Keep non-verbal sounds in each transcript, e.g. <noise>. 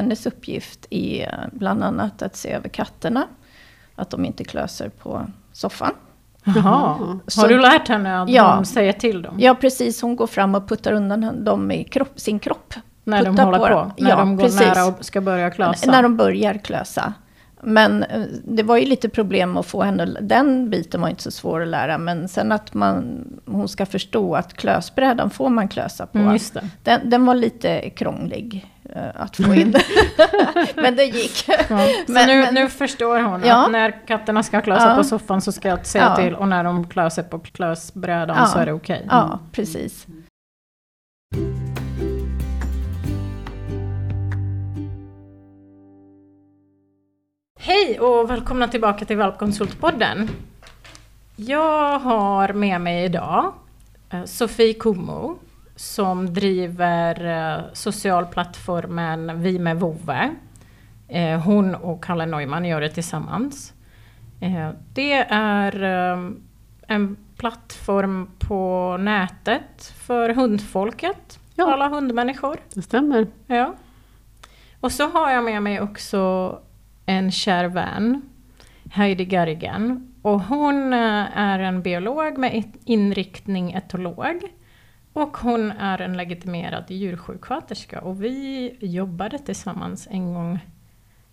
hennes uppgift är bland annat att se över katterna. Att de inte klöser på soffan. Jaha. Så- Har du lärt henne att Ja. de säger till dem? Ja, precis. Hon går fram och puttar undan dem i kropp, sin kropp. När de håller på? dem. När Ja, de går precis. nära och ska börja klösa? När de börjar klösa. Men eh, det var ju lite problem att få henne, den biten var inte så svår att lära. Men sen att man, hon ska förstå att klösbrädan får man klösa på. Mm, just det. Den, den var lite krånglig eh, att få in. <laughs> men det gick. Ja. Så <laughs> Men- nu, men- nu förstår hon Ja. att när katterna ska klösa Ja. på soffan så ska jag säga till och när de klöser på klösbrädan så är det okej. Ja, precis. Hej och välkomna tillbaka till Valpkonsultpodden. Jag har med mig idag eh, Sofie Kumo som driver eh, socialplattformen Vi med Vove. Eh, Hon och Kalle Neumann gör det tillsammans. Eh, Det är en plattform på nätet för hundfolket, Ja. alla hundmänniskor. Det stämmer. Ja. Och så har jag med mig också en kär vän, Heidi Garrigan. Och hon är en biolog med inriktning etolog. Och hon är en legitimerad djursjuksköterska. Och vi jobbade tillsammans en gång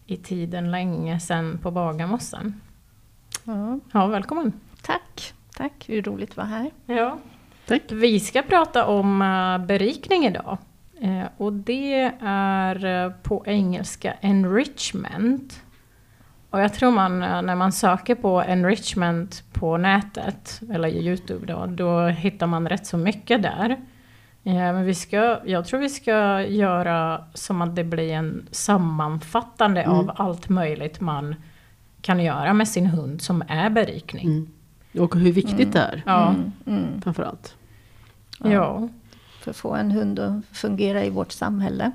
i tiden länge sedan på Bagarmossen. Ja, Ja, välkommen! tack. Tack, hur roligt att vara här. Ja. Tack. Vi ska prata om eh, berikning idag. Eh, och det är eh, på engelska enrichment. Och jag tror man, eh, när man söker på enrichment på nätet, eller i Youtube då, då hittar man rätt så mycket där. Eh, men vi ska, jag tror vi ska göra som att det blir en sammanfattande Mm. av allt möjligt man kan göra med sin hund som är berikning. Mm. Och hur viktigt det är, Ja. Mm, mm. framförallt. ja. För att få en hund att fungera i vårt samhälle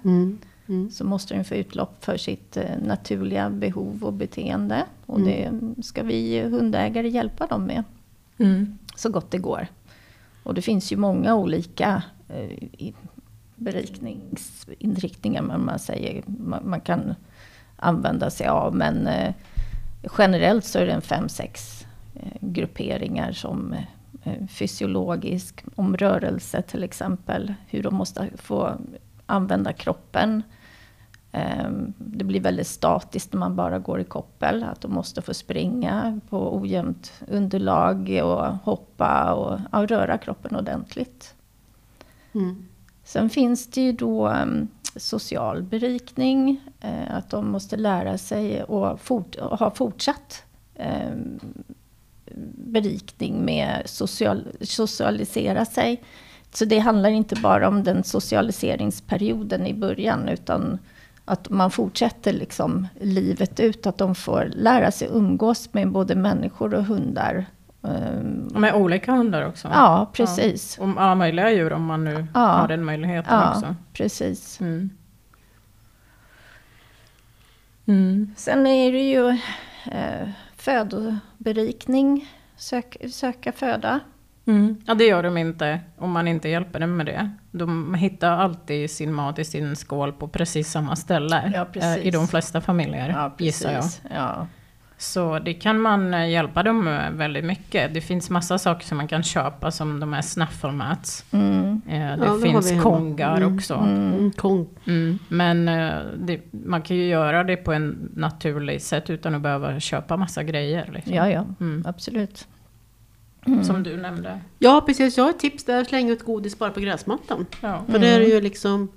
Mm. Så måste den få utlopp för sitt eh, naturliga behov och beteende. Och Mm. det ska vi hundägare hjälpa dem med Mm. så gott det går. Och det finns ju många olika eh, berikningsinriktningar man, man, säger, man, man kan använda sig av. Men eh, generellt så är det en fem, sex eh, grupperingar som eh, fysiologisk, om rörelse till exempel. Hur de måste få använda kroppen. Ehm, Det blir väldigt statiskt när man bara går i koppel. Att de måste få springa på ojämnt underlag och hoppa och ja, röra kroppen ordentligt. Mm. Sen finns det ju då um, social berikning. eh, att de måste lära sig och fort, och ha fortsatt um, berikning med social, socialisera sig. Så det handlar inte bara om den socialiseringsperioden i början utan att man fortsätter liksom livet ut. Att de får lära sig umgås med både människor och hundar. Och Med olika hundar också? ja, precis. Om alla möjliga djur om man nu Ja. har den möjligheten Ja, också. precis. Mm. Mm. Sen är det ju eh, födoberikning, sök, söka föda. Mm. Ja, det gör de inte om man inte hjälper dem med det. De hittar alltid sin mat i sin skål på precis samma ställe. Ja, precis. eh, I de flesta familjer, gissar jag. Ja. Så det kan man eh, hjälpa dem med väldigt mycket. Det finns massa saker som man kan köpa som de här snuffelmats. Mm. Eh, det vi finns kongar Mm. också. Mm. Kong. Mm, men eh, det, man kan ju göra det på en naturlig sätt utan att behöva köpa massa grejer. Liksom. ja, ja, Mm. Som du nämnde. Ja, precis. Jag har ett tips där. Släng ut godis bara på gräsmattan. Ja. För det är ju liksom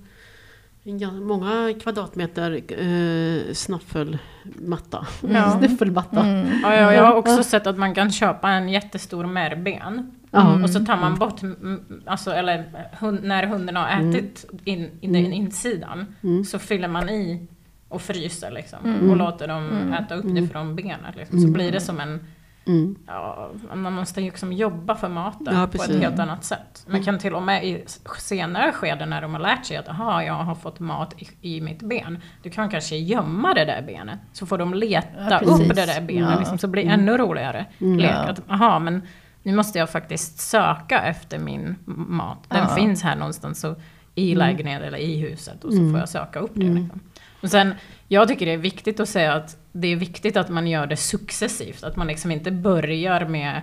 många kvadratmeter eh, snaffelmatta. Ja. <laughs> Snuffelmatta. Mm. Ja, ja, jag har också Ja. sett att man kan köpa en jättestor märgben. Ja. Och så tar man bort, mm, alltså, eller hund, när hunden har ätit in, i den insidan, Mm. så fyller man i och fryser liksom. Mm. Och låter dem Mm. äta upp det Mm. från benet. Liksom. Så Mm. blir det som en, Mm. ja, man måste ju liksom jobba för maten Ja, på ett helt annat sätt. Man kan till och med i senare skeden när de har lärt sig att aha, jag har fått mat i, i mitt ben. Du kan kanske gömma det där benet. Så får de leta Ja, upp det där benet. Liksom, så blir det Mm. ännu roligare Mm. lek. Att, aha, men nu måste jag faktiskt söka efter min mat. Den finns här någonstans så, i Mm. lägenheten eller i huset. Och så Mm. får jag söka upp det. Mm. Liksom. Och sen, jag tycker det är viktigt att säga att det är viktigt att man gör det successivt. Att man liksom inte börjar med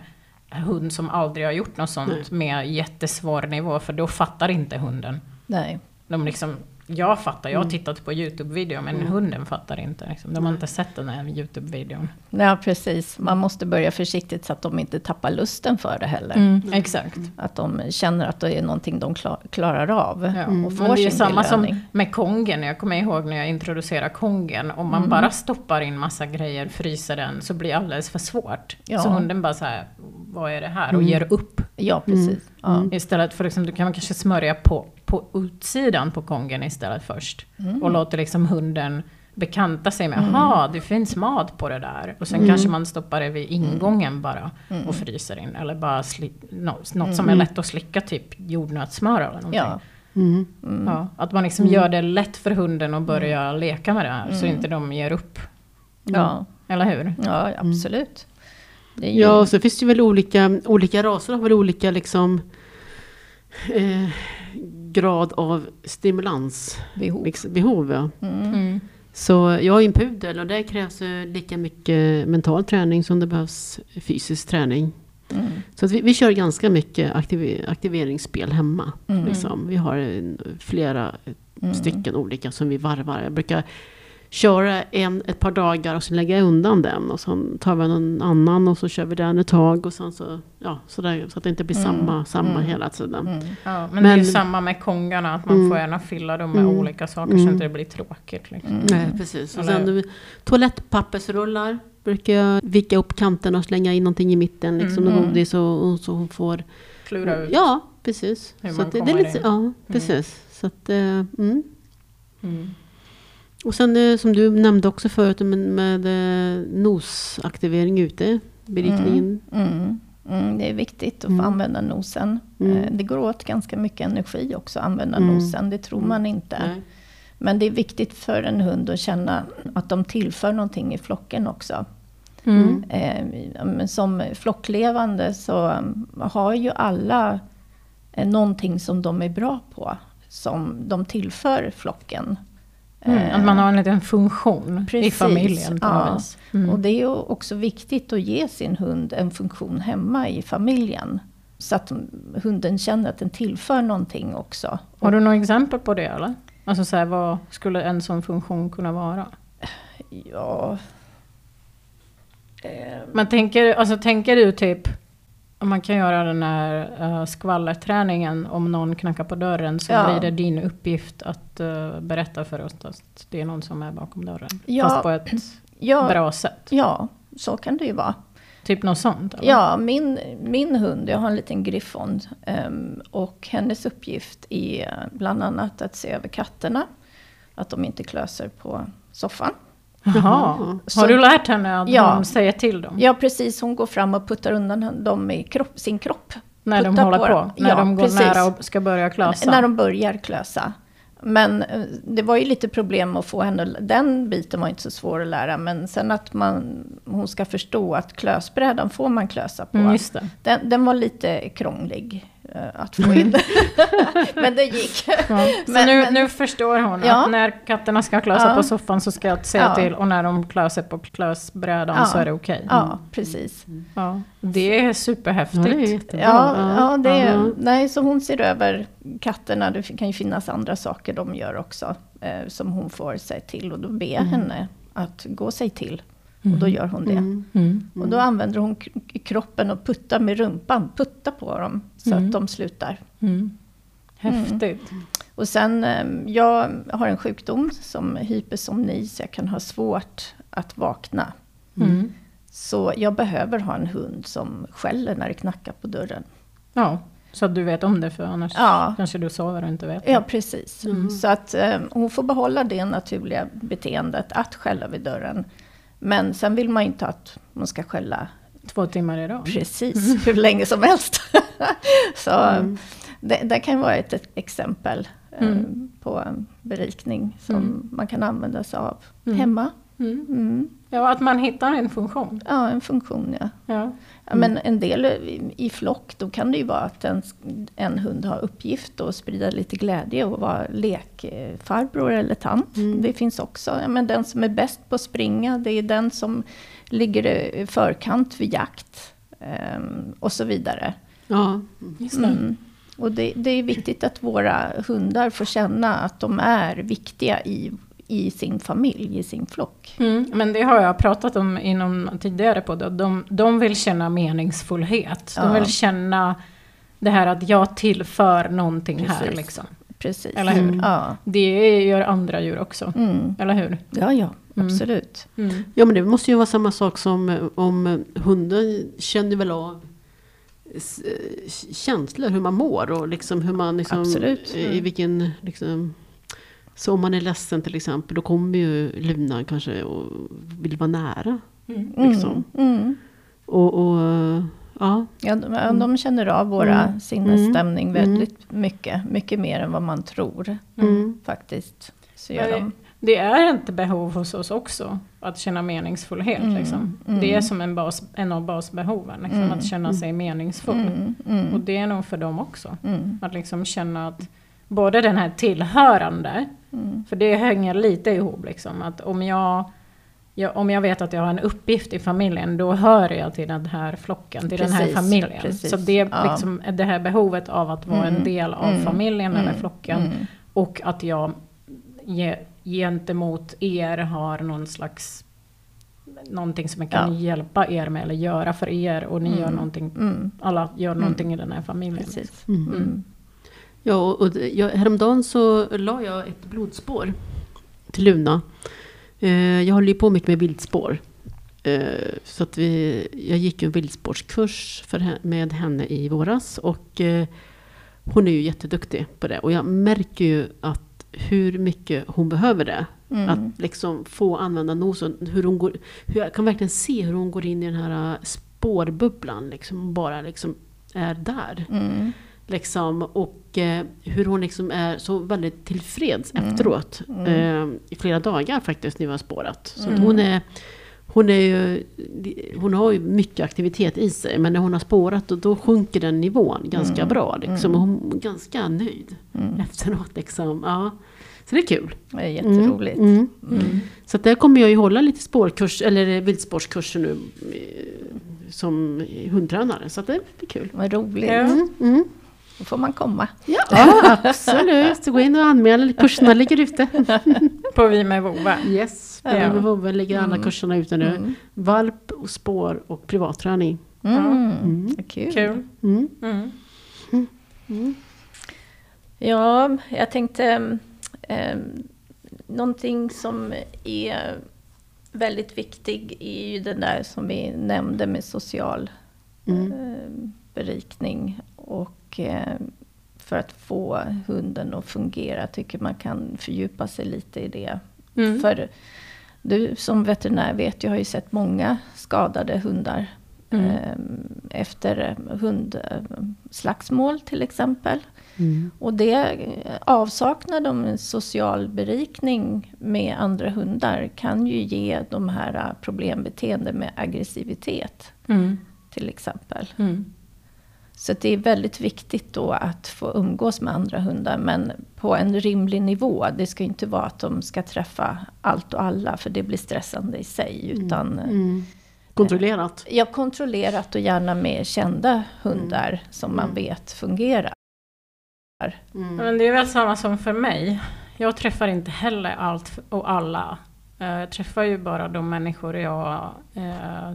hund som aldrig har gjort något sånt med jättesvår nivå, för då fattar inte hunden. Nej. De liksom, jag fattar, jag har Mm. tittat på YouTube-video, men hunden fattar inte. Liksom. De har inte sett den här YouTube-videon. Ja, precis. Man måste börja försiktigt så att de inte tappar lusten för det heller. Mm. Exakt. Att de känner att det är någonting de klar, klarar av. Ja. Och Men får det är samma som med kongen. Jag kommer ihåg när jag introducerade kongen. Om man bara stoppar in massa grejer, fryser den, så blir det alldeles för svårt. Ja. Så hunden bara så här, vad är det här? Och ger upp. Ja, precis. Ja. Istället för liksom, du kan man kanske smörja på, på utsidan på kongen istället först. Och låter liksom hunden bekanta sig med, jaha, det finns mat på det där. Och sen kanske man stoppar det vid ingången bara och fryser in. Eller bara sli, nå- något som är lätt att slicka, typ jordnötssmör eller någonting. Ja. Mm. Ja, att man liksom gör det lätt för hunden att börja leka med det här, så inte de ger upp. Ja. Eller hur? ja, absolut. Är ju, Ja, och så finns det ju väl olika, olika raser har väl olika liksom eh, grad av stimulansbehov. behov. Behov, ja. Mm. Så jag ju en pudel och där krävs ju lika mycket mental träning som det behövs fysisk träning. Mm. Så att vi, vi kör ganska mycket aktiv, aktiveringsspel hemma. Mm. Liksom. Vi har en, flera Mm. stycken olika som vi varvar. Jag brukar köra en ett par dagar och sen lägga undan den. Och sen tar vi någon annan och så kör vi den ett tag. Och sen så, ja, så, där, så att det inte blir Mm. samma, samma Mm. hela tiden. Mm. Ja, men, det är ju Men- samma med kongarna, att man Mm. får gärna fylla dem med Mm. olika saker så Mm. inte det blir tråkigt. Liksom. Mm. Nej, precis. Och Eller- sen toalettpappersrullar brukar jag vika upp kanterna och slänga in någonting i mitten. Liksom, Mm. och godis och, och så hon får... Klura ut. Ja, precis. hur Så man att det, det är kommer lite, in. ja, precis. Så att, eh, mm. Mm. Och sen eh, som du nämnde också förut med, med eh, nosaktivering ute. Berikningen. Mm. Mm. Det är viktigt att få Mm. använda nosen. Mm. Eh, Det går åt ganska mycket energi också att använda Mm. nosen. Det tror man inte. Nej. Men det är viktigt för en hund att känna att de tillför någonting i flocken också. Mm. Eh, som flocklevande så har ju alla någonting som de är bra på. Som de tillför flocken. Mm. Att man har en liten funktion i Precis, familjen på ja. vis. Mm. Och det är ju också viktigt att ge sin hund en funktion hemma i familjen. Så att hunden känner att den tillför någonting också. Har du några exempel på det eller? Alltså så här, vad skulle en sån funktion kunna vara? Ja... Men tänker, alltså, tänker du typ, man kan göra den här uh, skvallerträningen om någon knackar på dörren så Ja. blir det din uppgift att eh, berätta för oss att det är någon som är bakom dörren. Ja. Fast på ett <clears throat> ja, bra sätt. ja, så kan det ju vara. Typ något sånt? Eller? Ja, min, min hund, jag har en liten griffon. ehm, och hennes uppgift är bland annat att se över katterna. Att de inte klöser på soffan. Jaha. Så- Har du lärt henne att Ja. hon säger till dem? Ja, precis. Hon går fram och puttar undan dem i kropp, sin kropp. När de Putta håller på på? När Ja, de går precis. nära och ska börja klösa? När de börjar klösa. Men eh, det var ju lite problem att få henne, den biten var inte så svår att lära. Men sen att man, hon ska förstå att klösbrädan får man klösa på. Mm. Den, den var lite krånglig att få in. <laughs> men det gick. Ja. Så Men- nu, men- nu förstår hon Ja. att när katterna ska klösa Ja. på soffan så ska jag säga Ja. till och när de klöser på klösbrädan Ja. så är det okej. Ja, precis. Ja. Det är Ja, superhäftigt. det är jättebra. Ja, ja, det, Ja. nej, så hon ser över katterna. Det kan ju finnas andra saker de gör också. Eh, som hon får sig till. Och då ber jag henne att gå sig till. Och då gör hon det. Mm. Mm. Och då använder hon kroppen och puttar med rumpan. Putta på dem så Mm. att de slutar. Mm. Häftigt. Och sen, eh, jag har en sjukdom som hypersomni. Så jag kan ha svårt att vakna. Mm. Så jag behöver ha en hund som skäller när det knackar på dörren. Ja, så att du vet om det för annars Ja. kanske du sover och inte vet. Ja, precis. Mm. Så att eh, hon får behålla det naturliga beteendet att skälla vid dörren. Men sen vill man ju inte att hon ska skälla Två timmar idag. precis hur länge som helst. <laughs> Så Mm. det, det kan vara ett, exempel eh, Mm. på berikning som Mm. man kan använda sig av Mm. hemma. Mm. Mm. Ja, att man hittar en funktion. Ja, en funktion ja. Ja. ja men en del i, i flock, då kan det ju vara att en, en hund har uppgift att sprida lite glädje och vara lekfarbror eller tant. Mm. Det finns också. Ja, men den som är bäst på att springa, det är den som ligger i förkant vid jakt. ehm, och så vidare. Ja. Just det. Mm. Och det, det är viktigt att våra hundar får känna att de är viktiga i, i sin familj, i sin flock. Mm, men det har jag pratat om inom tidigare podd. att De, de vill känna meningsfullhet. De Ja. vill känna det här att jag tillför någonting här. Precis. Liksom. Precis. Eller hur? Mm. Ja. Det gör andra djur också. Mm. Eller hur? ja, ja, Mm. absolut. Mm. ja, men det måste ju vara samma sak som eh, om eh, hunden känner väl av eh, känslor, hur man mår och liksom hur man liksom, Absolut. i vilken liksom, så om man är ledsen till exempel, då kommer ju Luna kanske och vill vara nära. Mm. Liksom. Mm. Mm. Och, och ja, Ja, de, de känner av våra Mm. sinnesstämning Mm. väldigt mycket. Mycket mer än vad man tror mm. faktiskt. Så gör det- de. Det är inte behov hos oss också, att känna meningsfullhet. Mm, Liksom. mm. Det är som en, bas, en av basbehoven, liksom, Mm, att känna sig meningsfull. Mm. Mm. Och det är nog för dem också. Mm. Att liksom känna att både den här tillhörande, Mm. för det hänger lite ihop. Liksom, att om jag, jag, om jag vet att jag har en uppgift i familjen, då hör jag till den här flocken, till den här Precis, familjen. precis. Så det är Ja. liksom det här behovet av att vara en Mm, del av mm, familjen eller mm, flocken. Mm. Och att jag ge, gentemot er har någon slags någonting som jag kan Ja. hjälpa er med eller göra för er och ni Mm. gör någonting, Mm. alla gör Mm. någonting i den här familjen. Precis. Ja, och, och det- jag, häromdagen så la jag ett blodspår till Luna. Eh, jag håller ju på mycket med viltspår. Eh, så att vi, jag gick en viltspårskurs för, med henne i våras. Och eh, hon är ju jätteduktig på det. Och jag märker ju att hur mycket hon behöver det. Mm. Att liksom få använda nosen. Hur hon går, hur jag kan verkligen se hur hon går in i den här spårbubblan. Liksom, bara liksom är där. Mm. Liksom, och eh, hur hon liksom är så väldigt tillfreds Mm. efteråt. Mm. Eh, I flera dagar faktiskt när vi har spårat. Så Mm. hon, är, hon, är ju, hon har ju mycket aktivitet i sig. Men när hon har spårat då, då sjunker den nivån ganska Mm. bra. Liksom. Mm. Och hon är ganska nöjd Mm. efteråt. Liksom. Ja. Så det är kul. Det är jätteroligt. Mm. Mm. Mm. Så att där kommer jag ju hålla lite spårkurs, eller viltspårskurser nu. eh, Som hundtränare. Så att det blir kul. Vad roligt. Ja. Mm. Mm. Då får man komma. <laughs> Ja, absolut. Gå in och anmäl. Kurserna ligger ute. <laughs> På Vi med Vova. Yes, på Ja. Vovve ligger alla Mm. kurserna ute nu. Mm. Valp, och spår och privatträning. Mm. Mm. Vad Kul. Kul. Mm. Mm. Mm. Ja, jag tänkte eh, någonting som är väldigt viktig är ju den där som vi nämnde med social Mm. eh, berikning. Och eh, för att få hunden att fungera tycker man kan fördjupa sig lite i det. Mm. För du som veterinär vet, jag har ju sett många skadade hundar Mm. eh, efter hundslagsmål till exempel. Mm. Och det eh, avsaknad av social berikning med andra hundar kan ju ge de här eh, problembeteenden med aggressivitet Mm. till exempel. Mm. Så att det är väldigt viktigt då att få umgås med andra hundar men på en rimlig nivå. Det ska inte vara att de ska träffa allt och alla för det blir stressande i sig. Utan Mm. Kontrollerat. ja, kontrollerat och gärna med kända hundar som man Mm. vet fungerar. Mm. Men det är väl samma som för mig. Jag träffar inte heller allt och alla. Eh, Jag träffar ju bara de människor jag eh,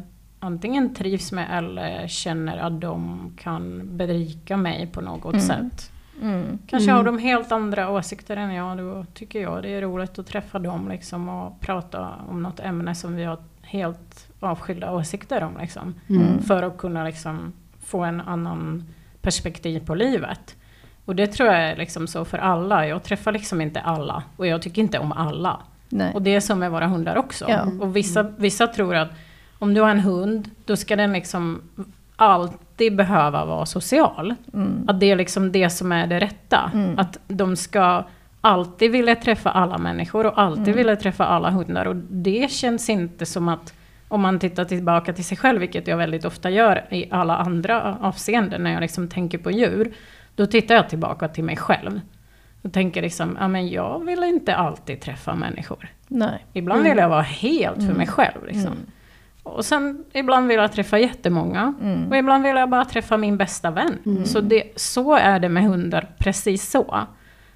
antingen trivs med eller känner att de kan berika mig på något Mm. sätt. Mm. Kanske Mm. har de helt andra åsikter än jag. Då tycker jag det är roligt att träffa dem liksom, och prata om något ämne som vi har helt avskilda åsikter om. Liksom, Mm. för att kunna liksom, få en annan perspektiv på livet. Och det tror jag är liksom så för alla. Jag träffar liksom inte alla och jag tycker inte om alla. Nej. Och det är som med våra hundar också. Ja. Och vissa, vissa tror att om du har en hund, då ska den liksom alltid behöva vara social. Mm. Att det är liksom det som är det rätta. Mm. Att de ska alltid ville träffa alla människor och alltid Mm. ville träffa alla hundar. Och det känns inte som att, om man tittar tillbaka till sig själv, vilket jag väldigt ofta gör i alla andra avseenden när jag liksom tänker på djur, då tittar jag tillbaka till mig själv. Och tänker liksom, ja men jag vill inte alltid träffa människor. Nej. Ibland Mm. vill jag vara helt för mig själv. Liksom. Mm. Och sen ibland vill jag träffa jättemånga. Mm. Och ibland vill jag bara träffa min bästa vän. Så, det, så är det med hundar, precis så.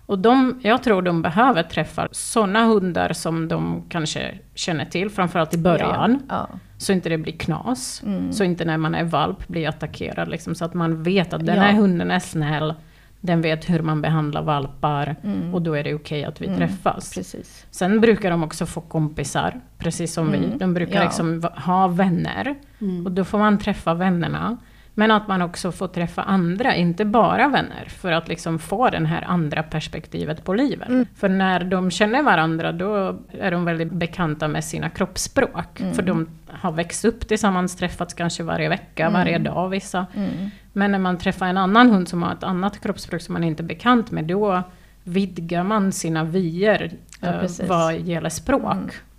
Och de, jag tror de behöver träffa sådana hundar som de kanske känner till, framförallt i början. Ja. Så inte det blir knas. Mm. Så inte när man är valp blir attackerad. Liksom, så att man vet att den Ja. här hunden är snäll. Den vet hur man behandlar valpar. Mm. Och då är det okej att vi Mm. träffas. Precis. Sen brukar de också få kompisar, precis som vi. Mm, De brukar ja. liksom ha vänner. Mm. Och då får man träffa vännerna. Men att man också får träffa andra, inte bara vänner. För att liksom få det här andra perspektivet på livet. Mm. För när de känner varandra då är de väldigt bekanta med sina kroppsspråk. Mm. För de har växt upp tillsammans, träffats kanske varje vecka, Mm. varje dag vissa. Mm. Men när man träffar en annan hund som har ett annat kroppsspråk som man inte är bekant med, då vidgar man sina vyer Ja, eh, precis. vad gäller språk.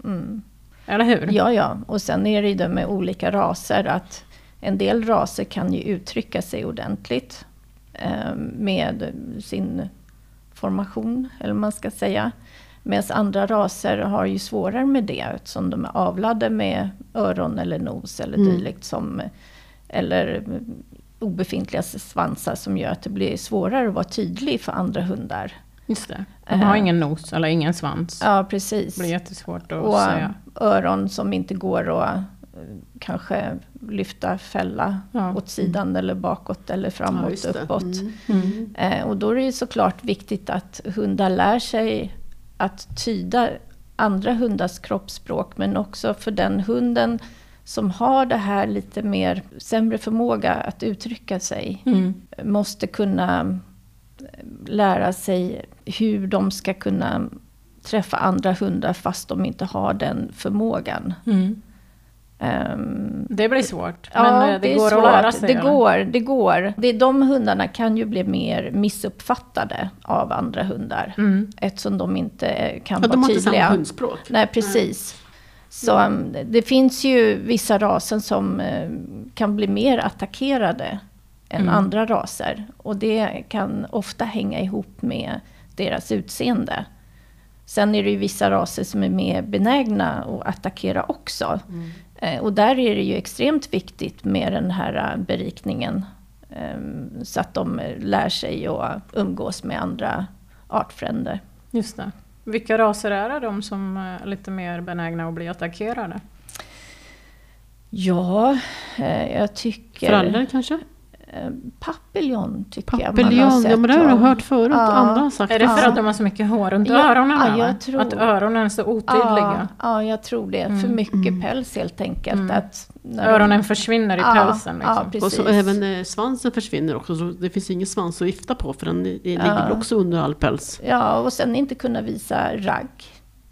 Mm. Mm. Eller hur? Ja, ja. Och sen är det ju det med olika raser att en del raser kan ju uttrycka sig ordentligt eh, med sin formation, eller man ska säga. Medan andra raser har ju svårare med det eftersom de är avlade med öron eller nos eller Mm. dylikt som eller obefintliga svansar som gör att det blir svårare att vara tydlig för andra hundar. Just det. De har Eh. ingen nos eller ingen svans. Ja, precis. Det blir jättesvårt att Och säga. öron som inte går att eh, kanske lyfta fälla Ja. åt sidan eller bakåt eller Ja, framåt, det. uppåt. Mm. Mm. Eh, och då är det ju såklart viktigt att hundar lär sig att tyda andra hundars kroppsspråk men också för den hunden som har det här lite mer sämre förmåga att uttrycka sig Mm. måste kunna eh, lära sig hur de ska kunna träffa andra hundar fast de inte har den förmågan. Mm. Ehm, Det blir svårt. ja, men eh, det, är går svårt. att lära sig. Det eller? går, det går. Det, de hundarna kan ju bli mer missuppfattade av andra hundar. Mm. Eftersom de inte eh, kan Ja, de vara har inte samma tydliga. hundspråk. Nej, precis. Så um, det finns ju vissa raser som eh, kan bli mer attackerade än Mm. andra raser. Och det kan ofta hänga ihop med deras utseende. Sen är det ju vissa raser som är mer benägna att attackera också. Mm. Eh, och där är det ju extremt viktigt med den här eh, berikningen. Eh, så att de eh, lär sig att umgås med andra artfränder. Just det. Vilka raser är det de som är lite mer benägna att bli attackerade? Ja, jag tycker... Frallor kanske? Eh, Papillon tycker jag man har Papillon, sett. ja men det har jag hört förut. Ja. Andra har sagt Är det för Ja. att de har så mycket hår runt Ja, öronen? ja, eller? jag tror- Att öronen är så Ja, otydliga? ja, jag tror det. För Mm. mycket Mm. päls helt enkelt. Mm. Att när de- Öronen försvinner i Ja, pälsen. ja, Liksom. precis. Och så även eh, svansen försvinner också. Så det finns ingen svans att vifta på för den ligger Ja. också under all päls. Ja, och sen inte kunna visa ragg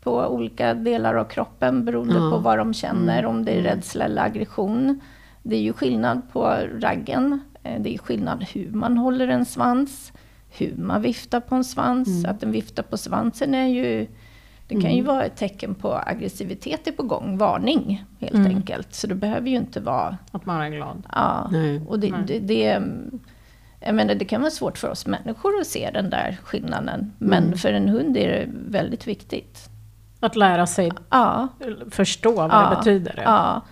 på olika delar av kroppen beroende Ja. på vad de känner, Mm. om det är Mm. rädsla eller aggression. Det är ju skillnad på raggen. Eh, Det är skillnad hur man håller en svans, hur man viftar på en svans. Mm. Att den viftar på svansen är ju... Det kan ju Mm. vara ett tecken på aggressivitet är på gång, varning helt Mm. enkelt. Så det behöver ju inte vara... Att man är glad. Ja, Nej. och det, Nej. det, det, jag menar, det kan vara svårt för oss människor att se den där skillnaden. Men Mm. för en hund är det väldigt viktigt. Att lära sig Ja, förstå vad Ja, det betyder. ja.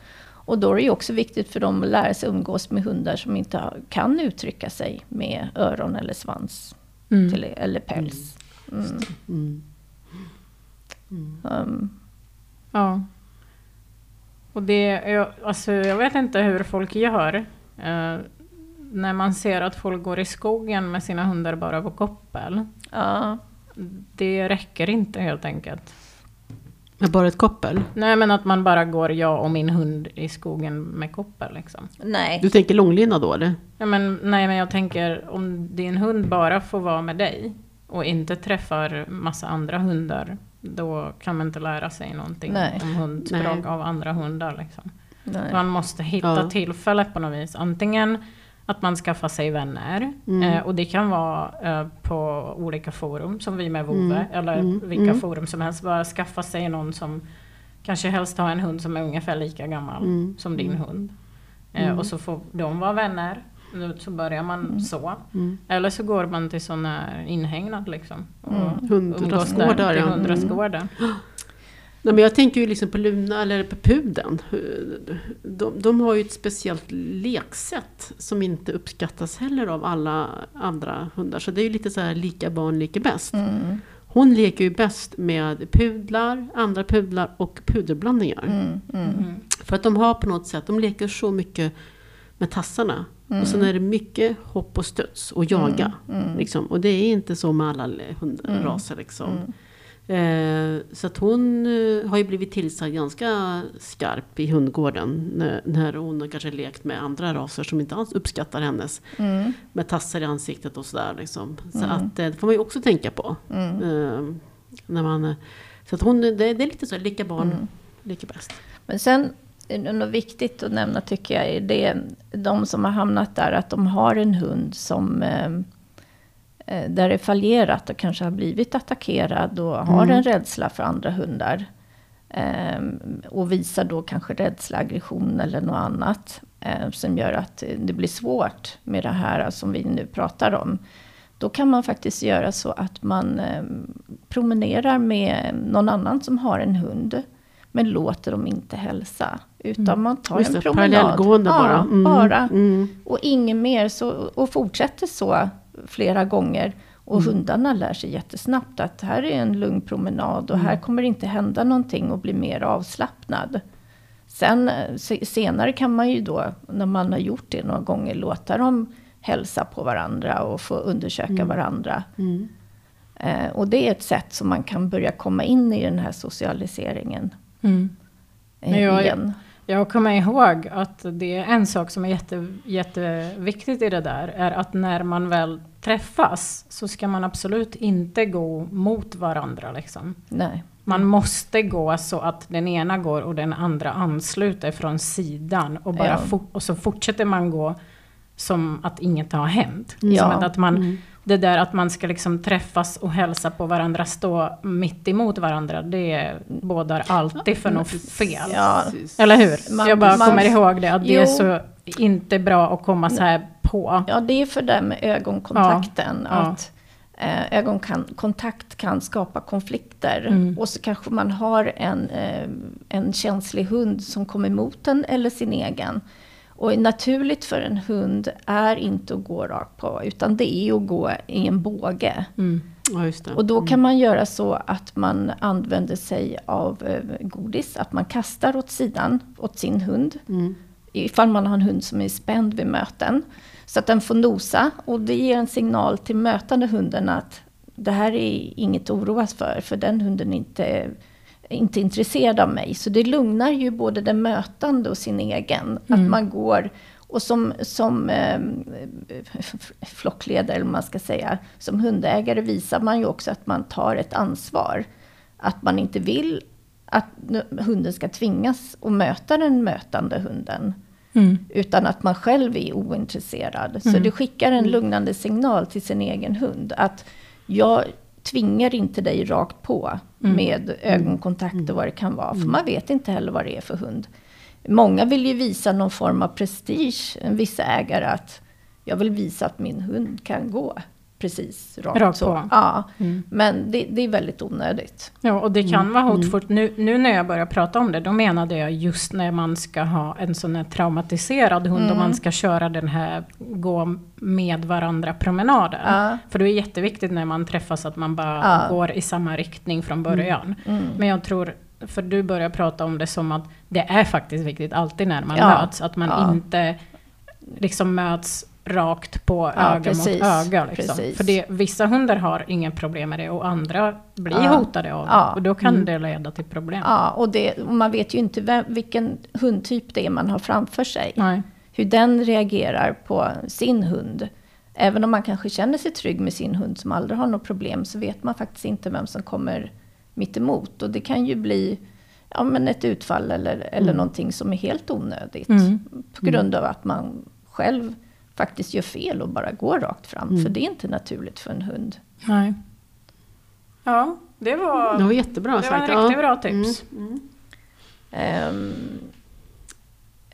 Och då är det ju också viktigt för dem att lära sig umgås med hundar som inte kan uttrycka sig med öron eller svans Mm. till, eller päls. Mm. Mm. Mm. Um, Ja. Och det, jag, alltså, jag vet inte hur folk gör. Eh, när man ser att folk går i skogen med sina hundar bara på koppel. ja. Det räcker inte helt enkelt. Med bara ett koppel? Nej men att man bara går, jag och min hund, i skogen med koppel liksom. Nej. Du tänker långlina då eller? Ja, men, nej men jag tänker om din hund bara får vara med dig och inte träffar massa andra hundar. Då kan man inte lära sig någonting Nej. om hundspråk Nej. av andra hundar. Liksom. nej. Man måste hitta Ja. tillfälle på något vis. Antingen att man skaffar sig vänner. Mm. Eh, och det kan vara eh, på olika forum som vi med Vove, Mm. eller Mm. vilka Mm. forum som helst. Bara skaffa sig någon som kanske helst har en hund som är ungefär lika gammal Mm. som din Mm. hund. Eh, och så får de vara vänner. Nu Så börjar man så. Eller så går man till sån här inhägnad liksom. Och Mm. Hundrastgårdar, till ja. Nej, men jag tänker ju liksom på Luna eller på pudeln. De, de har ju ett speciellt leksätt som inte uppskattas heller av alla andra hundar. Så det är ju lite så här lika barn leker bäst. Mm. Hon leker ju bäst med pudlar, andra pudlar och pudelblandningar. Mm. Mm. Mm. För att de har på något sätt, de leker så mycket med tassarna. Mm. Och sen är det mycket hopp och studs och jaga. Mm. Liksom. Och det är inte så med alla hundraser. Liksom. Eh, så att hon eh, har ju blivit tillsagd ganska skarp i hundgården. När, hon har kanske lekt med andra raser som inte alls uppskattar hennes. Mm. Med tassar i ansiktet och sådär. Liksom. Så Mm. att eh, det får man ju också tänka på. Mm. När man, så att hon, det, det är lite så, lika barn, Mm. lika bäst. Men sen något viktigt att nämna tycker jag, är det de som har hamnat där, att de har en hund som där det fallerat och kanske har blivit attackerad och har Mm. en rädsla för andra hundar. Eh, och visar då kanske rädsla, aggression eller något annat. Eh, som gör att eh, det blir svårt med det här som vi nu pratar om. Då kan man faktiskt göra så att man eh, promenerar med någon annan som har en hund. Men låter dem inte hälsa. Utan Mm. man tar Just en det, promenad. parallellgående bara. Ja, Mm, bara. Mm. Och inget mer. Så, och fortsätter så flera gånger. Och Mm. hundarna lär sig jättesnabbt att här är en lugn promenad. Och Mm. här kommer det inte hända någonting och bli mer avslappnad. Sen eh, se- senare kan man ju då, när man har gjort det några gånger, låta dem hälsa på varandra och få undersöka Mm. varandra. Mm. Eh, och det är ett sätt som man kan börja komma in i den här socialiseringen Mm. eh, jag- igen. Jag kommer ihåg att det är en sak som är jätte, jätteviktigt i det där, är att när man väl träffas så ska man absolut inte gå mot varandra. Liksom. Nej. Man måste gå så att den ena går och den andra ansluter från sidan och, bara Ja. och så fortsätter man gå som att inget har hänt. Ja. Som att, att man, Mm. Det där att man ska liksom träffas och hälsa på varandra, stå mitt emot varandra, det bådar alltid för något fel. Ja. Eller hur? Man- jag bara man- kommer ihåg det, att det är Jo. så inte bra att komma så här på. Ja, det är för det med ögonkontakten. Ja. Att eh, ögonkontakt kan skapa konflikter. Mm. Och så kanske man har en, eh, en känslig hund som kommer emot en eller sin egen. Och naturligt för en hund är inte att gå rakt på, utan det är att gå i en båge. Mm. Ja. Och då kan man göra så att man använder sig av eh, godis, att man kastar åt sidan åt sin hund Mm. ifall man har en hund som är spänd vid möten. Så att den får nosa och det ger en signal till mötande hunden att det här är inget att oroas för, för den hunden är inte, inte intresserad av mig. Så det lugnar ju både den mötande och sin egen. Att Mm. man går och som, som eh, flockledare, eller man ska säga, som hundägare visar man ju också att man tar ett ansvar. Att man inte vill att hunden ska tvingas att möta den mötande hunden. Mm. Utan att man själv är ointresserad. Så Mm. det skickar en lugnande signal till sin egen hund. Att jag tvingar inte dig rakt på Mm. med ögonkontakt och vad det kan vara. För man vet inte heller vad det är för hund. Många vill ju visa någon form av prestige, vissa ägare, att jag vill visa att min hund kan gå precis rakt, Rakt så. på. Ja, Mm. men det, det är väldigt onödigt. Ja, och det kan Mm. vara hotfullt. Nu, nu när jag börjar prata om det, då menade jag just när man ska ha en sån här traumatiserad hund och Mm. man ska köra den här gå med varandra promenaden. Ja. För det är jätteviktigt när man träffas att man bara Ja. går i samma riktning från början. Mm. Men jag tror, för du börjar prata om det som att det är faktiskt viktigt alltid när man Ja. möts, att man Ja. inte liksom möts rakt på Ja, öga precis. mot öga. Liksom. För det, vissa hundar har ingen problem med det och andra blir Ja. hotade av det. Ja. Och då kan Mm. det leda till problem. Ja, och, det, och man vet ju inte vem, vilken hundtyp det är man har framför sig. Nej. Hur den reagerar på sin hund. Även om man kanske känner sig trygg med sin hund som aldrig har något problem så vet man faktiskt inte vem som kommer mitt emot. Och det kan ju bli ja, men ett utfall eller, eller Mm. någonting som är helt onödigt. Mm. På grund av att man själv faktiskt gör fel och bara går rakt fram. Mm. För det är inte naturligt för en hund. Nej. Ja, det var, Det var jättebra det var sagt. en riktigt ja. bra tips. Mm, mm. Ehm,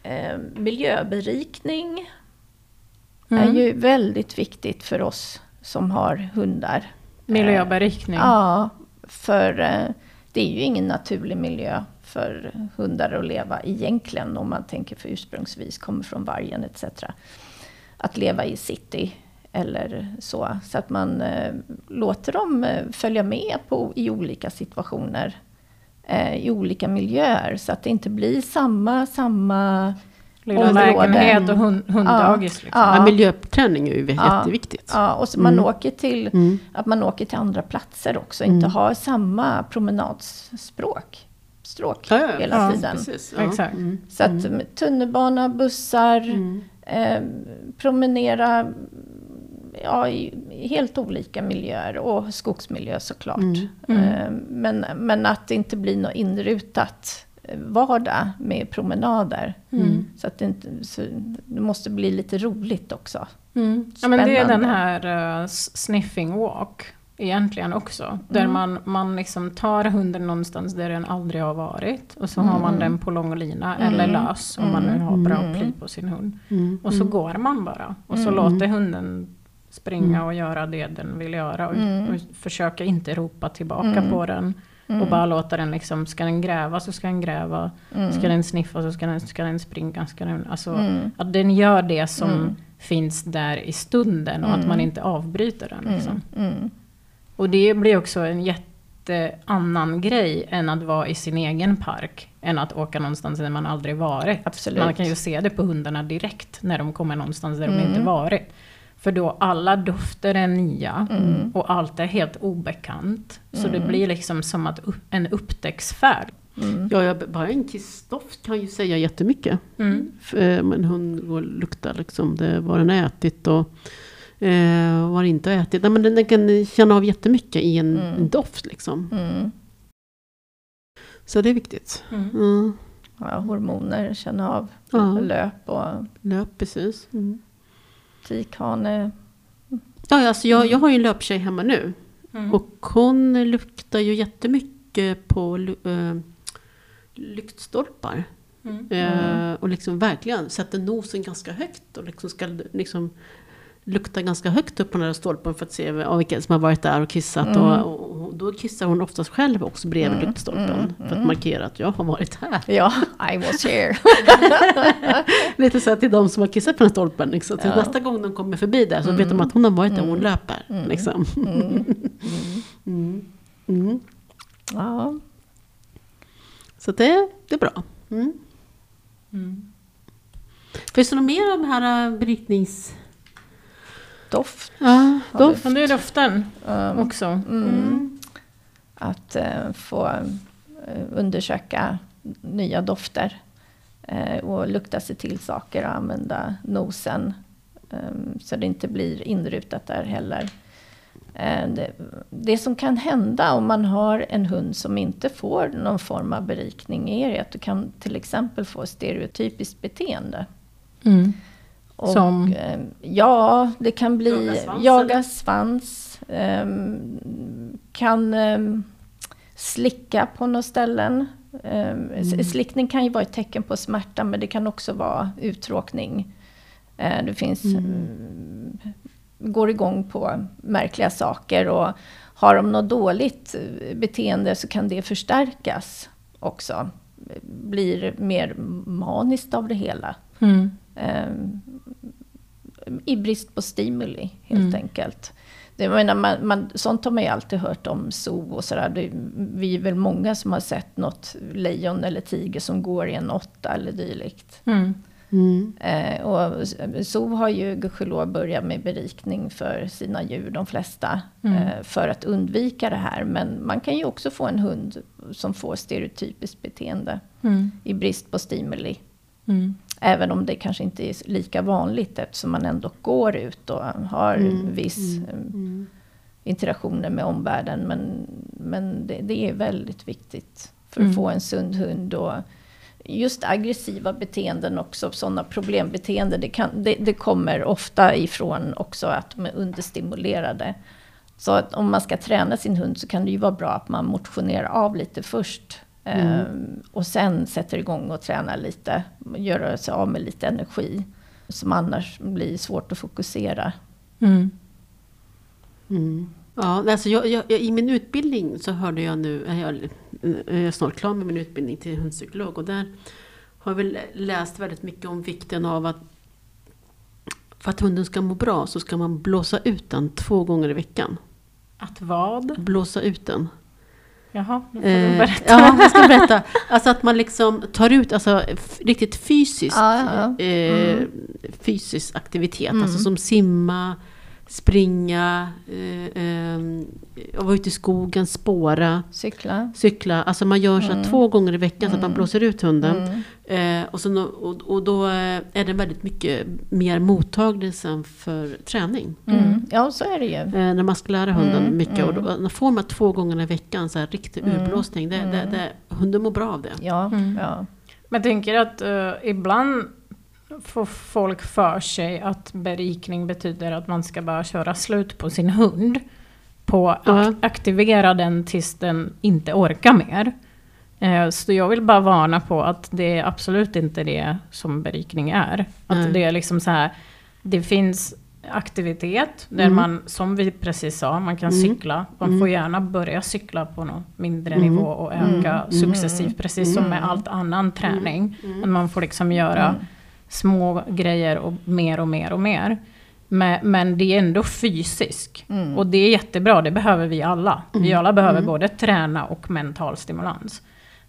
ehm, miljöberikning Mm. är ju väldigt viktigt för oss som har hundar. Miljöberikning. Ja, för eh, det är ju ingen naturlig miljö för hundar att leva egentligen om man tänker för ursprungsvis kommer från vargen etc. Att leva i city eller så. Så att man eh, låter dem eh, följa med på, i olika situationer. Eh, I olika miljöer. Så att det inte blir samma, samma lägenhet och hund, hunddagis. Liksom. Ja. Ja, miljöträning är ju Ja. jätteviktigt. Ja, och så man Mm. åker till, Mm. att man åker till andra platser också. Inte har samma promenadspråk. Stråk Ja, ja, hela ja, tiden. Precis, ja. Exakt. Mm. Så att med tunnelbana, bussar, Mm. Eh, promenera ja, i helt olika miljöer och skogsmiljö såklart. Mm. Mm. Eh, men, men att det inte blir något inrutat eh, vardag med promenader. Mm. Så att det, inte, så det måste bli lite roligt också. Mm. Ja, men det är den här uh, sniffing walk egentligen också. Där Mm. man, man liksom tar hunden någonstans där den aldrig har varit. Och så har man Mm. den på lång lina Mm. eller lös om man nu har bra Mm. pli på sin hund. Mm. Och så går man bara. Och så Mm. låter hunden springa Mm. och göra det den vill göra. Och, Mm. och försöka inte ropa tillbaka Mm. på den. Mm. Och bara låta den liksom, ska den gräva så ska den gräva. Mm. Ska den sniffa så ska den, ska den springa. Ska den, alltså, Mm. Att den gör det som Mm. finns där i stunden och att Mm. man inte avbryter den. Liksom. Mm. Mm. Och det blir också en jätteannan grej än att vara i sin egen park. Än att åka någonstans där man aldrig varit. Absolut. Man kan ju se det på hundarna direkt när de kommer någonstans där de Mm. inte varit. För då alla dofter är nya Mm. och allt är helt obekant. Så det Mm. blir liksom som att upp, en upptäcktsfärd. Mm. Ja, jag, bara en kissdoft kan ju säga jättemycket. Mm. F- eh, Men hund går luktar liksom det, vad den ätit och eh, vad inte har ätit. Nej, men den, den kan känna av jättemycket i en, Mm. en doft liksom. Mm. Så det är viktigt. Mm. Mm. Ja, hormoner, känna av Ja. löp och Löp, precis. Mm. tikhane. Ja, alltså jag, jag har ju en löptjej hemma nu. Mm. Och hon luktar ju jättemycket på eh, lyktstolpar. Mm. Eh, och liksom verkligen sätter nosen ganska högt och liksom ska liksom lukta ganska högt upp på den här stolpen för att se vilka som har varit där och kissat. Mm. Och, och då kissar hon oftast själv också bredvid Mm, lyktstolpen. mm, För att mm. markera att jag har varit här. Ja, I was here. <laughs> Lite så att till de som har kissat på den här stolpen. Liksom. Ja. nästa gång de kommer förbi där så Mm. vet de att hon har varit där och hon Mm. löper. Mm. Liksom. Ja. Så det, det är bra. Finns det något mer om de här äh, brytnings... Doft. Ja, doft. Men det är doften um, också. Mm. Att eh, få eh, undersöka nya dofter. eh, och lukta sig till saker och använda nosen. eh, så det inte blir inrutat där heller. Det, det som kan hända om man har en hund som inte får någon form av berikning är att du kan till exempel få stereotypiskt beteende. Mm. Och, Som? eh, Ja, det kan bli Jaga svans, jaga svans. ehm, kan ehm, slicka på några ställen. Ehm, Mm. Slickning kan ju vara ett tecken på smärta men det kan också vara uttråkning. Eh, det finns, Mm. mm, går igång på märkliga saker och har de något dåligt eh, beteende så kan det förstärkas också. Blir mer maniskt av det hela. Mm. Ehm, I brist på stimuli helt Mm. enkelt. Det, jag menar, man, man, sånt har man ju alltid hört om zoo och sådär. Det, vi är väl många som har sett något lejon eller tiger som går i en åtta eller dylikt. Mm. Mm. Eh, och zoo har ju gudskelov börjat med berikning för sina djur, de flesta, Mm. eh, för att undvika det här. Men man kan ju också få en hund som får stereotypiskt beteende Mm. i brist på stimuli. Mm. Även om det kanske inte är lika vanligt eftersom man ändå går ut och har Mm, viss mm, eh, Mm. interaktioner med omvärlden. Men, men det, det är väldigt viktigt för att Mm. få en sund hund att just aggressiva beteenden också, sådana problembeteenden, det, kan, det, det, kommer ofta ifrån också att de är understimulerade. Så att om man ska träna sin hund så kan det ju vara bra att man motionerar av lite först. Mm. Ehm, och sen sätter igång och tränar lite, göra sig av med lite energi. Som annars blir svårt att fokusera. Mm. Mm. Ja, alltså jag, jag, I min utbildning så hörde jag nu, jag, jag är snart klar med min utbildning till hundpsykolog och där har jag väl läst väldigt mycket om vikten av att för att hunden ska må bra så ska man blåsa ut den två gånger i veckan. Att vad? Blåsa ut den. Jaha, nu får du berätta. ja, jag ska berätta. Alltså att man liksom tar ut alltså, riktigt fysiskt, ja, ja. Eh, mm. fysisk aktivitet. Mm. Alltså som simma, springa, eh, eh, vara ute i skogen, spåra. Cykla. Cykla. Alltså man gör så mm. två gånger i veckan så att man mm. blåser ut hunden. Mm. Eh, och, så, och, och, då eh, är den väldigt mycket mer mottaglig sen för träning. Mm. Ja, så är det ju. Eh, när man ska lära hunden mm. mycket. Och då, får man två gånger i veckan så här riktig urblåsning. Det, det, det, hunden mår bra av det. Ja, ja. Men jag tänker att uh, ibland får folk för sig att berikning betyder att man ska bara köra slut på sin hund. På att uh aktivera den tills den inte orkar mer. Eh, så jag vill bara varna på att det är absolut inte det som berikning är. Att mm. det är liksom så här, det finns aktivitet där mm. man, som vi precis sa, man kan mm. cykla. Man får mm. gärna börja cykla på någon mindre mm. nivå och öka mm. successivt, precis som med allt annan träning. Men man får liksom göra små grejer och mer och mer och mer. Men, men det är ändå fysiskt. Mm. Och det är jättebra, det behöver vi alla. Mm. Vi alla behöver mm. både träna och mental stimulans.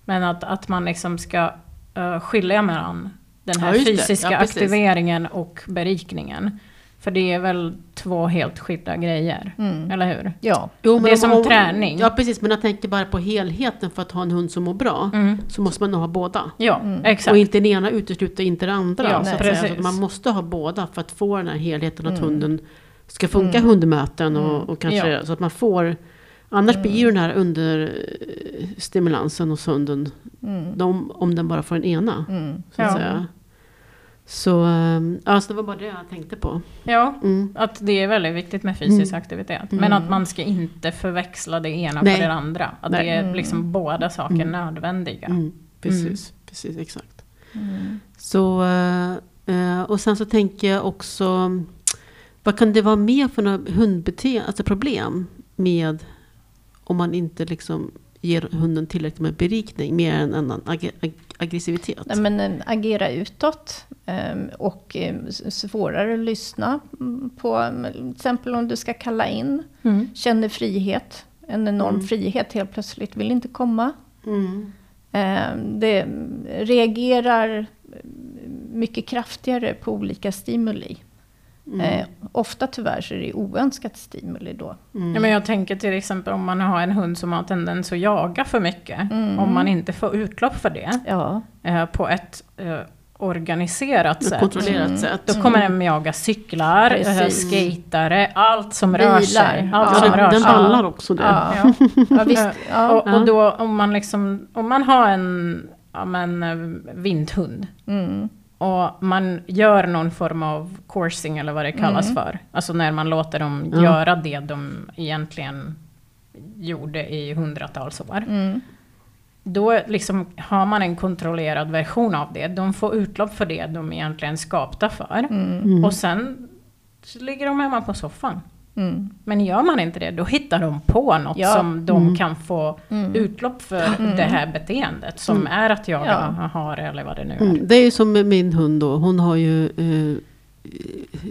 Men att, att man liksom ska uh, skilja mellan den här ja, fysiska ja, aktiveringen och berikningen. För det är väl två helt skilda grejer, mm. eller hur? Ja. Jo, det är som om, träning. Ja precis, men jag tänker bara på helheten för att ha en hund som mår bra. Mm. Så måste man nog ha båda. Ja, mm. exakt. Och inte den ena utesluter inte det andra. Ja, så att säga. Så man måste ha båda för att få den här helheten, att mm. hunden ska funka mm. hundmöten och, mm. och kanske ja. så att man får Annars blir ju den här understimulansen hos hunden, de, om den bara får den ena. Så att ja. säga. Så ehm, alltså det var bara det jag tänkte på. Ja, mm. att det är väldigt viktigt med fysisk mm. aktivitet. Men att man ska inte förväxla det ena Nej. med det andra. Att Nej. det är liksom mm. båda saker mm. nödvändiga. Mm. Precis, precis exakt. Så, uh, och sen så tänker jag också, vad kan det vara mer för några hundbeteende, alltså problem med om man inte liksom ger hunden tillräckligt med berikning, mer än en ag ag aggressivitet? Nej, men, eh, agera utåt ehm, och eh, svårare att lyssna på, till exempel om du ska kalla in, mm. känner frihet, en enorm mm. frihet helt plötsligt, vill inte komma. Mm. Ehm, det reagerar mycket kraftigare på olika stimuli. Mm. Eh, ofta tyvärr så är det oönskat stimuli då. Mm. Ja, men jag tänker till exempel om man har en hund som har tendens att jaga för mycket. Mm. Om man inte får utlopp för det ja. eh, på ett eh, organiserat sätt. Kontrollerat mm. sätt. Då kommer den jaga cyklar, eh, skatare, allt som rör sig. Allt ja, som rör den ballar också det. Ja. Ja. visst. Och, och, då om man, liksom, om man har en ja, men, eh, vinthund. Mm och man gör någon form av coursing eller vad det kallas mm. för. Alltså när man låter dem mm. göra det de egentligen gjorde i hundratals år. Mm. Då liksom har man en kontrollerad version av det. De får utlopp för det de egentligen skapta för. Mm. Och sen ligger de hemma på soffan. Mm. Men gör man inte det, då hittar de på något ja. som de mm. kan få mm. utlopp för mm. det här beteendet. Som mm. är att jaga ja. har eller vad det nu är. Mm. Det är ju som med min hund då. Hon har ju eh,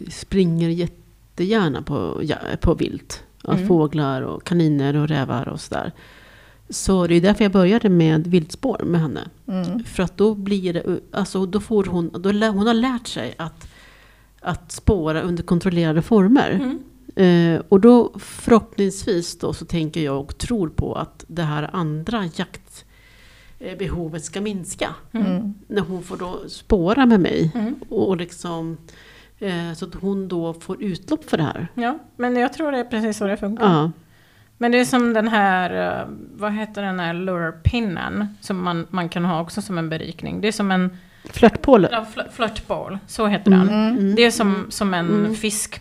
springer jättegärna på, ja, på vilt. Mm. Fåglar och kaniner och rävar och sådär. Så det är därför jag började med viltspår med henne. För att då blir det, alltså då får hon, då, hon har lärt sig att, att spåra under kontrollerade former. Eh, och då förhoppningsvis då så tänker jag och tror på att det här andra jaktbehovet ska minska. Mm. När hon får då spåra med mig. Mm. Och liksom, eh, så att hon då får utlopp för det här. Ja, men jag tror det är precis så det funkar. Ja. Men det är som den här, eh, vad heter den här lure-pinnen, som man, man kan ha också som en berikning. Det är som en Flörtpåle. ja, fl- flörtboll, så heter den. Mm. Det är som, som en Mm. fisk,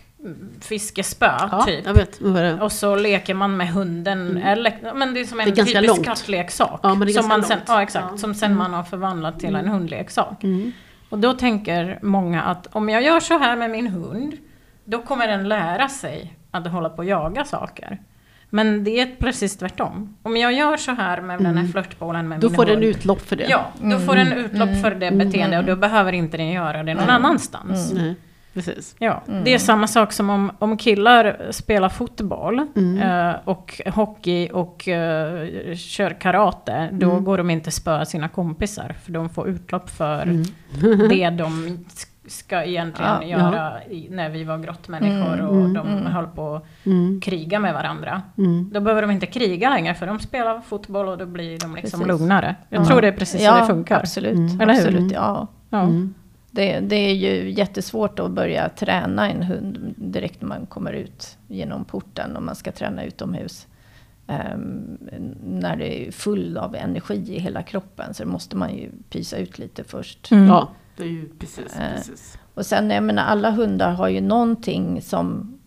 fiskespö, Ja, typ. jag vet. Vad är det? Och så leker man med hunden, eller, ja, men det är som en Det är typisk långt. kattleksak. Ja, men det är som man sen, långt. ja, exakt. Ja. Som sen man har förvandlat till en hundleksak. Mm. Och då tänker många att om jag gör så här med min hund, då kommer den lära sig att hålla på och jaga saker. Men det är precis tvärtom. Om jag gör så här med den här flörtbollen med Då min får hund, den utlopp för det. Ja, då får den utlopp för det beteendet och då behöver inte den göra det någon annanstans. Precis. Ja, det är samma sak som om, om killar spelar fotboll eh, och hockey och eh, kör karate. Då går de inte spöa sina kompisar för de får utlopp för det <laughs> de ska egentligen Ja. göra i, när vi var grottmänniskor och de höll på att Mm. kriga med varandra. Mm. Då behöver de inte kriga längre för de spelar fotboll och då blir de liksom Precis. lugnare. Jag Ja. tror det är precis så ja, det funkar. Absolut, Mm. Eller hur? absolut ja. Det, det är ju jättesvårt att börja träna en hund direkt när man kommer ut genom porten och man ska träna utomhus. Ehm, när det är full av energi i hela kroppen så måste man ju pysa ut lite först. Mm. Ja, det är ju precis. Precis. Och sen, jag menar, alla hundar har ju någonting som,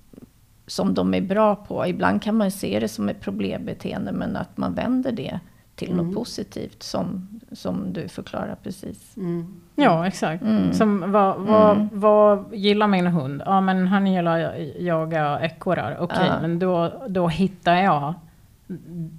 som de är bra på. Ibland kan man se det som ett problembeteende, men att man vänder det till något positivt, som, som du förklarar precis. Mm. Ja, exakt. Mm. Som, vad, vad, vad gillar min hund? Ja, men han gillar att jaga ekorrar. Okej, Ja. men då, då hittar jag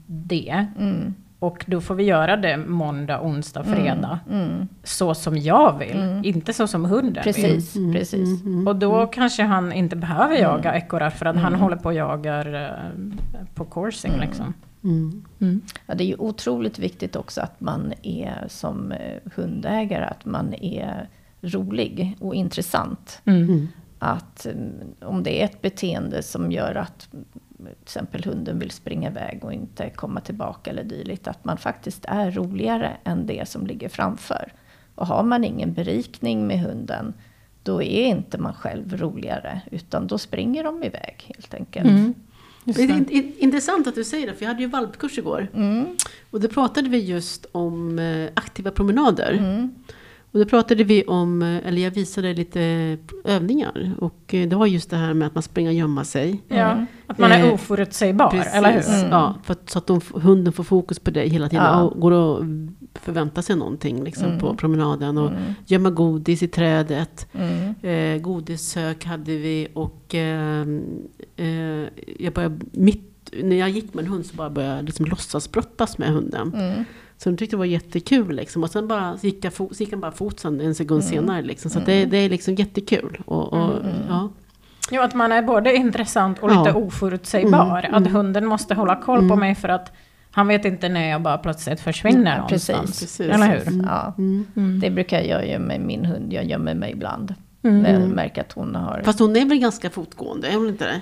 det. Mm, Och då får vi göra det måndag, onsdag, fredag. mm. Så som jag vill, inte så som hunden vill. Precis, precis. Och då kanske han inte behöver jaga ekorrar för att han håller på och jagar eh, på coursing liksom. Mm. Ja, det är ju otroligt viktigt också att man är som eh, hundägare, att man är rolig och intressant. Mm. Att mm, om det är ett beteende som gör att mm, till exempel hunden vill springa iväg och inte komma tillbaka eller dylikt, att man faktiskt är roligare än det som ligger framför. Och har man ingen berikning med hunden, då är inte man själv roligare, utan då springer de iväg helt enkelt. Mm. Det är in- in- intressant att du säger det, för jag hade ju valpkurs igår. Mm, Och då pratade vi just om eh, aktiva promenader. mm, Och då pratade vi om, eh, eller jag visade lite övningar. Och eh, det var just det här med att man springer och gömma sig. Ja, att man är oförutsägbar, Precis. eller hur? Mm. Ja, för att, så att de, hunden får fokus på dig hela tiden. Ja. Och går och förväntar sig någonting liksom, på promenaden. Och mm, gömma godis i trädet. mm, Eh, godissök hade vi och eh, eh, jag började mitt när jag gick med en hund så bara började jag liksom låtsas brottas med hunden. mm. Så de tyckte det var jättekul liksom. Och sen bara så gick, jag fo- så gick han bara fot sen en sekund Mm. senare liksom. Så det, det är liksom jättekul. Och, och, ja. Jo, att man är både intressant och lite Ja. oförutsägbar. Mm, Att mm. hunden måste hålla koll på mig för att han vet inte när jag bara plötsligt försvinner Ja, precis. någonstans. Precis. Eller hur? Ja, Mm. det brukar jag göra med min hund. Jag gömmer mig ibland. Mm. När jag märker att hon har... Fast hon är väl ganska fotgående, är hon inte det?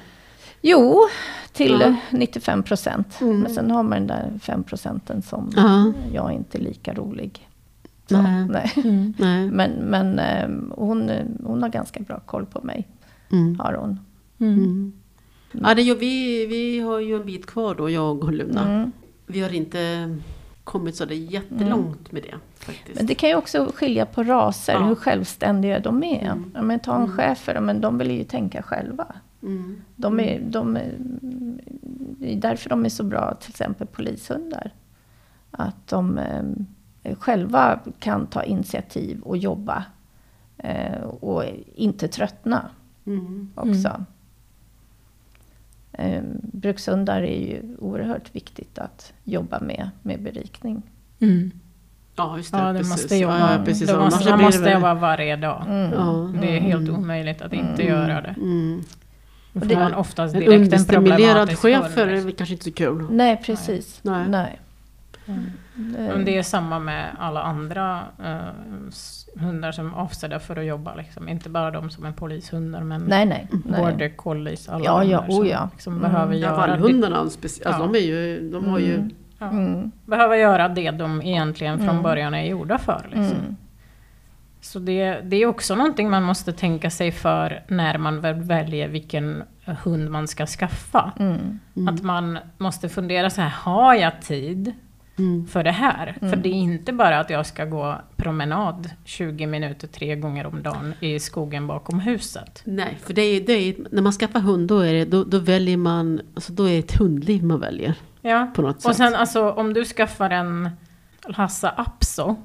Jo, till Ja. 95 procent. Mm. Men sen har man den där 5 procenten som Ja. jag är inte lika rolig. Så, Nej. nej. Mm. <laughs> Men, men eh, hon, hon har ganska bra koll på mig. Mm. Har hon. Mm. Ja, det gör vi, vi har ju en bit kvar då, jag och Luna. Mm. Vi har inte kommit så där jättelångt med det faktiskt. Men det kan ju också skilja på raser, Ja. hur självständiga de är. Mm. Ja, men ta en schäfer, men de vill ju tänka själva. Mm. De är, de är, det är därför de är så bra, till exempel polishundar. Att de eh, själva kan ta initiativ och jobba. Eh, och inte tröttna Mm. också. Eh, brukshundar är ju oerhört viktigt att jobba med, med berikning. Mm. Ja, just det. Ja, det precis. måste jobba. Ja, precis. Måste, man det måste jobba varje dag. Mm. Ja. Det är helt omöjligt att inte göra det. Mm. Får det- man oftast En direkt en understimulerad problematisk chefer är kanske inte så kul. Nej, precis. Nej. Nej. Mm. Men det är samma med alla andra eh, s- hundar som är avsedda för att jobba. Liksom. Inte bara de som är polishundar men nej, nej. nej. border collies. Alla Ja, ja, där oh som ja. liksom Mm. behöver Ja, göra vallhundarna, speci- alltså, Ja. de, är ju, de har ju... Mm. Ja. Mm. behöver göra det de egentligen från Mm. början är gjorda för. Liksom. Mm. Så det, det är också någonting man måste tänka sig för när man väl väljer vilken hund man ska skaffa. Mm. Att man måste fundera så här, har jag tid Mm. för det här? För Mm. det är inte bara att jag ska gå promenad 20 minuter tre gånger om dagen i skogen bakom huset. Nej, för det är, det är, när man skaffar hund då, är det, då, då väljer man, alltså då är det ett hundliv man väljer Ja. på något sätt. Och sen alltså om du skaffar en Lhasa Apso,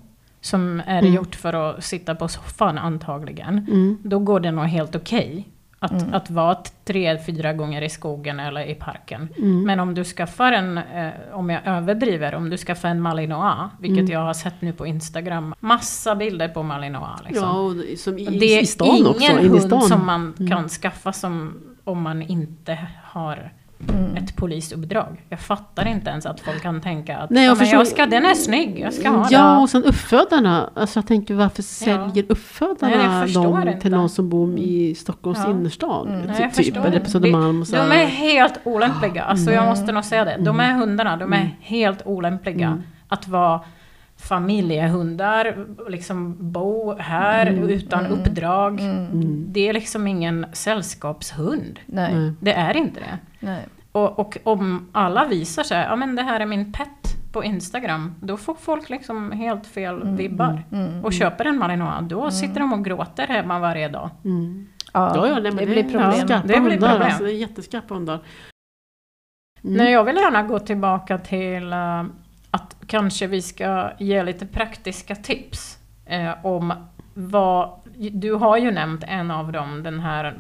som är Mm. gjort för att sitta på soffan antagligen, mm. då går det nog helt okej. Att, Mm. att vara tre, fyra gånger i skogen eller i parken. Mm. Men om du skaffar en, eh, om jag överdriver, om du skaffar en Malinois, vilket Mm. jag har sett nu på Instagram, massa bilder på Malinois. Liksom. Ja, som i, det är i ingen också. hund som man Mm. kan skaffa som, om man inte har Mm. ett polisuppdrag. Jag fattar inte ens att folk kan tänka att Nej, jag ja, förstår- jag ska, den är snygg, jag ska ha Ja, den. och sen uppfödarna. Alltså jag tänker varför säljer uppfödarna Nej, dem inte. till någon som bor i Stockholms Ja. innerstad? Mm. Nej, jag typ, eller på Södermalm De här. är helt olämpliga, alltså jag Mm. måste nog säga det. De är hundarna, de är Mm. helt olämpliga Mm. att vara familjehundar, liksom bo här Mm. utan Mm. uppdrag. Mm. Mm. Det är liksom ingen sällskapshund. Nej. Det är inte det. Nej. Och, och om alla visar sig, ja men det här är min pet på Instagram, då får folk liksom helt fel Mm, vibbar. Mm. Och köper en Malinois, då sitter de och gråter hemma varje dag. Mm. Ja, Ja, ja, men det blir problem. Ja, det blir hundar, problem. Alltså, det är jätteskarpa hundar. Mm. Nej, jag vill gärna gå tillbaka till eh, att kanske vi ska ge lite praktiska tips eh, om vad... Du har ju nämnt en av dem, den här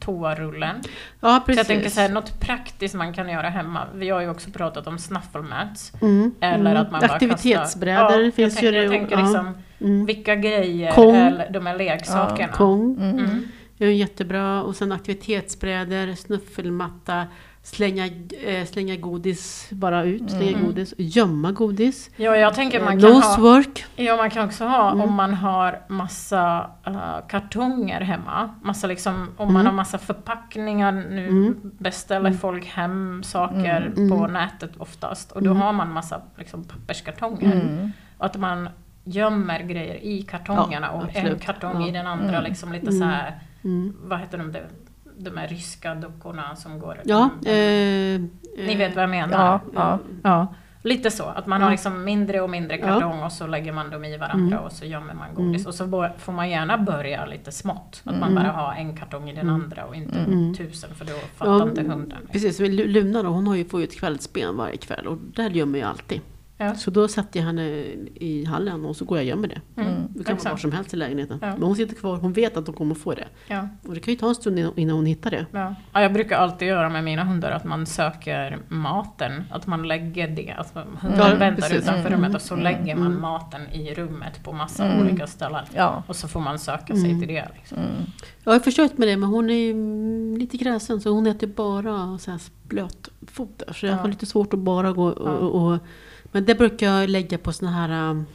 toarullen. Ja, Så precis. jag tänker så här, något praktiskt man kan göra hemma. Vi har ju också pratat om snufflemats. Mm. Eller mm. att man Aktivitetsbrädor kastar, ja, finns jag ju. tänker, jag tänker ja. liksom, mm. vilka grejer, Kong. eller de här leksakerna. Kong. Mm. Mm. är jättebra. Och sen aktivitetsbrädor, snuffelmatta, slänga, eh, slänga godis bara ut, slänga Mm. godis, gömma godis. Ja, jag tänker Eh, man kan ha... Nosework. Ja, man kan också ha Mm. om man har massa eh, kartonger hemma. Massa liksom, om Mm. man har massa förpackningar. Nu Mm. beställer Mm. folk hem saker Mm. på nätet oftast. Och då har man massa liksom, papperskartonger. Att man gömmer grejer i kartongerna Ja, och en absolut. kartong Ja. i den andra. Liksom lite så här, vad heter de, de, de här ryska dockorna som går... Ja, Mm. eh, Ni vet vad jag menar? Ja, ja. Ja, lite så. Att man har Ja. liksom mindre och mindre Ja. kartong och så lägger man dem i varandra Mm. och så gömmer man godis. Mm. Och så får man gärna börja lite smått. Att man Mm. bara har en kartong i den Mm. andra och inte Mm. tusen för då fattar Ja, inte hunden. Precis, Luna då, hon har ju, får ju ett kvällsben varje kväll och där gömmer jag alltid. Ja. Så då sätter jag henne i hallen och så går jag och gömmer det. Mm. Mm. Det kan vara var som helst i lägenheten. Ja. Men hon sitter kvar, hon vet att hon kommer få det. Ja. Och det kan ju ta en stund innan- hon hittar det. Ja. Ja, jag brukar alltid göra med mina hundar att man söker maten. Att man lägger det. Alltså, hunden Ja, väntar precis. utanför Mm. rummet och så Mm. lägger man Mm. maten i rummet på massa Mm. olika ställen. Ja. Och så får man söka sig Mm. till det. Liksom. Mm. Jag har försökt med det men hon är ju mm, lite gräsen så hon äter bara så här blötfoder. Så jag Ja. har lite svårt att bara gå och, och, Men det brukar jag lägga på såna här... um,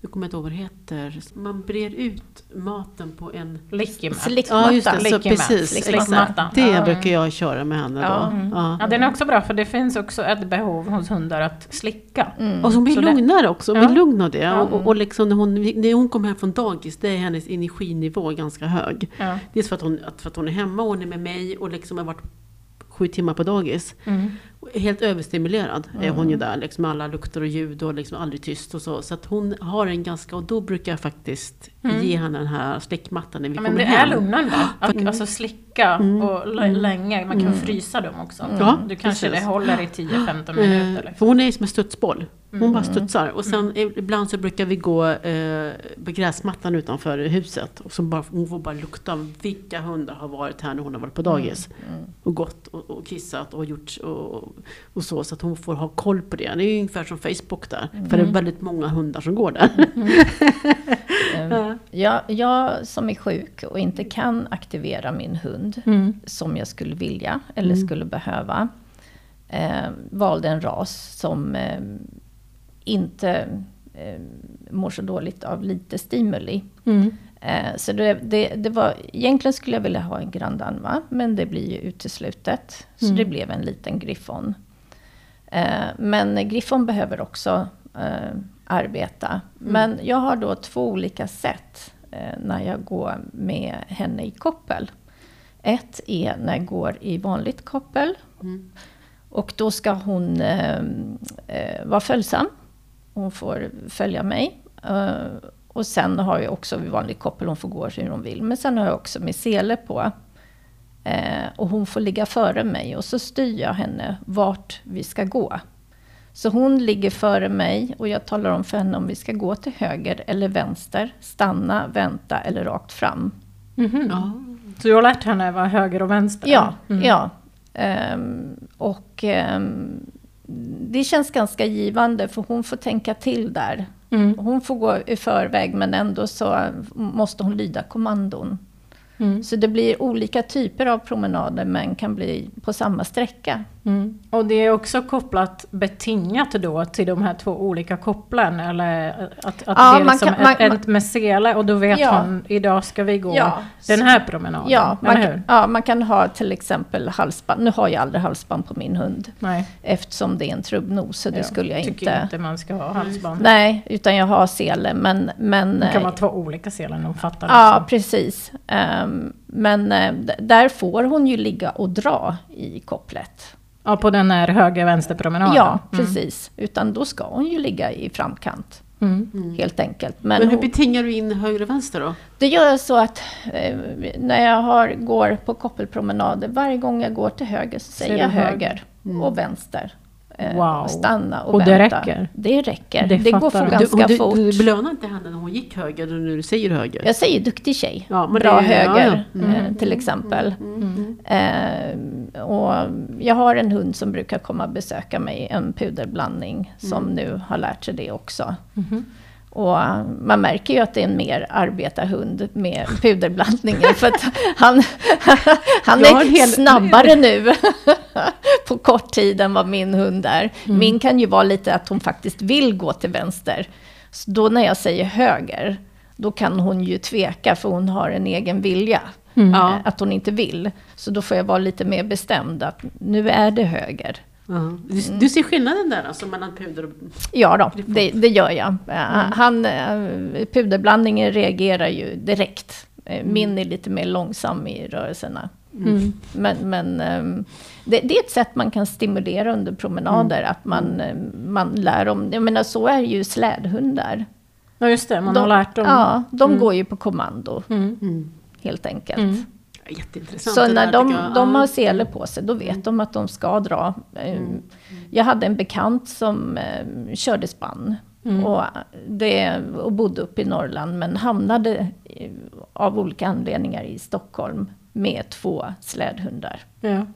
Jag kommer inte ihåg vad det heter. Man brer ut maten på en... Slickmatta. Ja just det, så precis. Exakt. Det Ja. brukar jag köra med henne Ja. då. Mm. Ja. Ja, den är också bra för det finns också ett behov hos hundar att slicka. Mm. Och så hon blir Så det- lugnare också, hon Ja. blir lugn av det. Ja. Och, och, och liksom när, hon, när hon kommer hem från dagis, det är hennes energinivå ganska hög. Ja. Dels för att hon, för att hon är hemma, och hon är med mig och liksom har varit sju timmar på dagis. Mm. Helt överstimulerad är Mm. hon ju där, liksom med alla lukter och ljud och liksom aldrig tyst och så. Så att hon har en ganska, och då brukar jag faktiskt Mm. ge henne den här slickmattan när vi Ja, men kommer det hem. är lugnande. Att Mm. alltså slicka Mm. och Mm. länge. Man kan Mm. frysa dem också. Ja, du kanske precis. det håller i 10-15 Eh, minuter. Liksom. För hon är som en studsboll. Hon Mm. bara studsar. Och sen ibland så brukar vi gå eh, på gräsmattan utanför huset. Och så bara, hon får bara lukta vilka hundar har varit här när hon har varit på dagis. Mm. Och gått och, och kissat och gjort och, och så. Så att hon får ha koll på det. Det är ungefär som Facebook där. För det är väldigt många hundar som går där. <laughs> Eh, Jag, jag som är sjuk och inte kan aktivera min hund Mm. som jag skulle vilja eller Mm. skulle behöva. Eh, valde en ras som eh, inte eh, mår så dåligt av lite stimuli. Mm. Eh, så det, det, det var, egentligen skulle jag vilja ha en Grand Danois, men det blir ju uteslutet. Så Mm. det blev en liten Griffon. Eh, men Griffon behöver också eh, arbeta. Men jag har då två olika sätt när jag går med henne i koppel. Ett är när jag går i vanligt koppel. Mm. Och då ska hon vara följsam. Hon får följa mig. Och sen har jag också vid vanlig koppel, hon får gå hur hon vill. Men sen har jag också med sele på. Eh, och hon får ligga före mig och så styr jag henne vart vi ska gå. Så hon ligger före mig och jag talar om för henne om vi ska gå till höger eller vänster, stanna, vänta eller rakt fram. Mhm. Ja. Så du har lärt henne vad höger och vänster? Ja, Mm. ja. Ehm, och ehm, det känns ganska givande för hon får tänka till där. Mm. Hon får gå i förväg men ändå så måste hon lyda kommandon. Mm. Så det blir olika typer av promenader men kan bli på samma sträcka. Mm. Och det är också kopplat betingat då till de här två olika kopplen? Eller att, att Ja, det är man liksom kan- man- ett, ett med sele och då vet Ja. hon idag ska vi gå Ja. den här promenaden? Ja man, hur? kan, ja, man kan ha till exempel halsband. Nu har jag aldrig halsband på min hund Nej, eftersom det är en trubbnos så det ja. skulle jag tycker inte. inte man ska ha halsband. Nej, utan jag har sele. Men, men, Det kan vara två olika selar, de fattar Ja, också. precis. Ehm, men eh, där får hon ju ligga och dra i kopplet. Ja, på den här höger-vänster-promenaden? Ja, Mm. precis. Utan då ska hon ju ligga i framkant, Mm. helt enkelt. Men, Men hur betingar du in höger och vänster då? det gör jag så att eh, när jag har, går på koppelpromenader, varje gång jag går till höger så säger jag höger? höger och vänster. Eh, Wow. Stanna och, Och det vänta. räcker? Det räcker. Det Det, går för ganska du, fort. du, du belönar inte henne när hon gick höger och nu du säger höger? Jag säger duktig tjej. Ja, men Bra det- höger, ja, ja. eh, till exempel. Mm. Eh, och jag har en hund som brukar komma och besöka mig, en puderblandning, som nu har lärt sig det också. Mhm. Och man märker ju att det är en mer arbetarhund med puderblandningen. <laughs> för att han, han är snabbare nu <laughs> <laughs> på kort tid än vad min hund är. Mm. Min kan ju vara lite att hon faktiskt vill gå till vänster. Så då när jag säger höger, då kan hon ju tveka för hon har en egen vilja. Mm. Eh, Att hon inte vill. Så då får jag vara lite mer bestämd att nu är det höger. Ja. Du, du ser skillnaden där alltså mellan puder och... Ja då, det, det gör jag. Eh, Han, eh, puderblandningen reagerar ju direkt. Min är lite mer långsam i rörelserna. Mm. Men, men ehm, det, det är ett sätt man kan stimulera under promenader. Att man, eh, man lär om, jag menar så är ju slädhundar. Ja, just det, man de, har lärt dem. Ja, de Mm. går ju på kommando Mm. Mm. helt enkelt. Mm. Jätteintressant. Så när där, de, jag. de Ja. har sele på sig, då vet de att de ska dra. Eh, Jag hade en bekant som körde spann. Mm. Och, det, och bodde uppe i Norrland, men hamnade av olika anledningar i Stockholm med två slädhundar. Ja.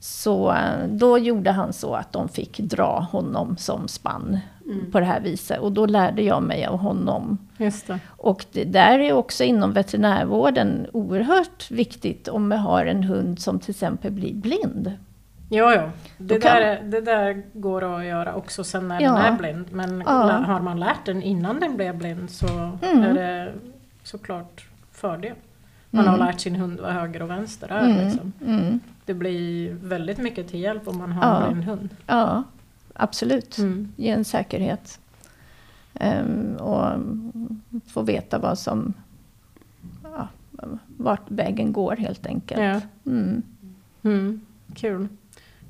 Så eh, då gjorde han så att de fick dra honom som spann Mm. på det här viset. Och då lärde jag mig av honom. Det. Och det där är också inom veterinärvården oerhört viktigt om man har en hund som till exempel blir blind. Ja, ja. Det, kan- där, är- det där går att göra också sen när Ja. den är blind. Men Ja. har man lärt den innan den blev blind så Mm. är det såklart fördel. Man har lärt sin hund vad höger och vänster är. Mm, Liksom. mm. Det blir väldigt mycket till hjälp om man har Ja. en hund. Ja, absolut. Mm. Ge en säkerhet. Ehm, och få veta vad som... Ja, vart vägen går helt enkelt. Ja. Mm. Mm. Kul.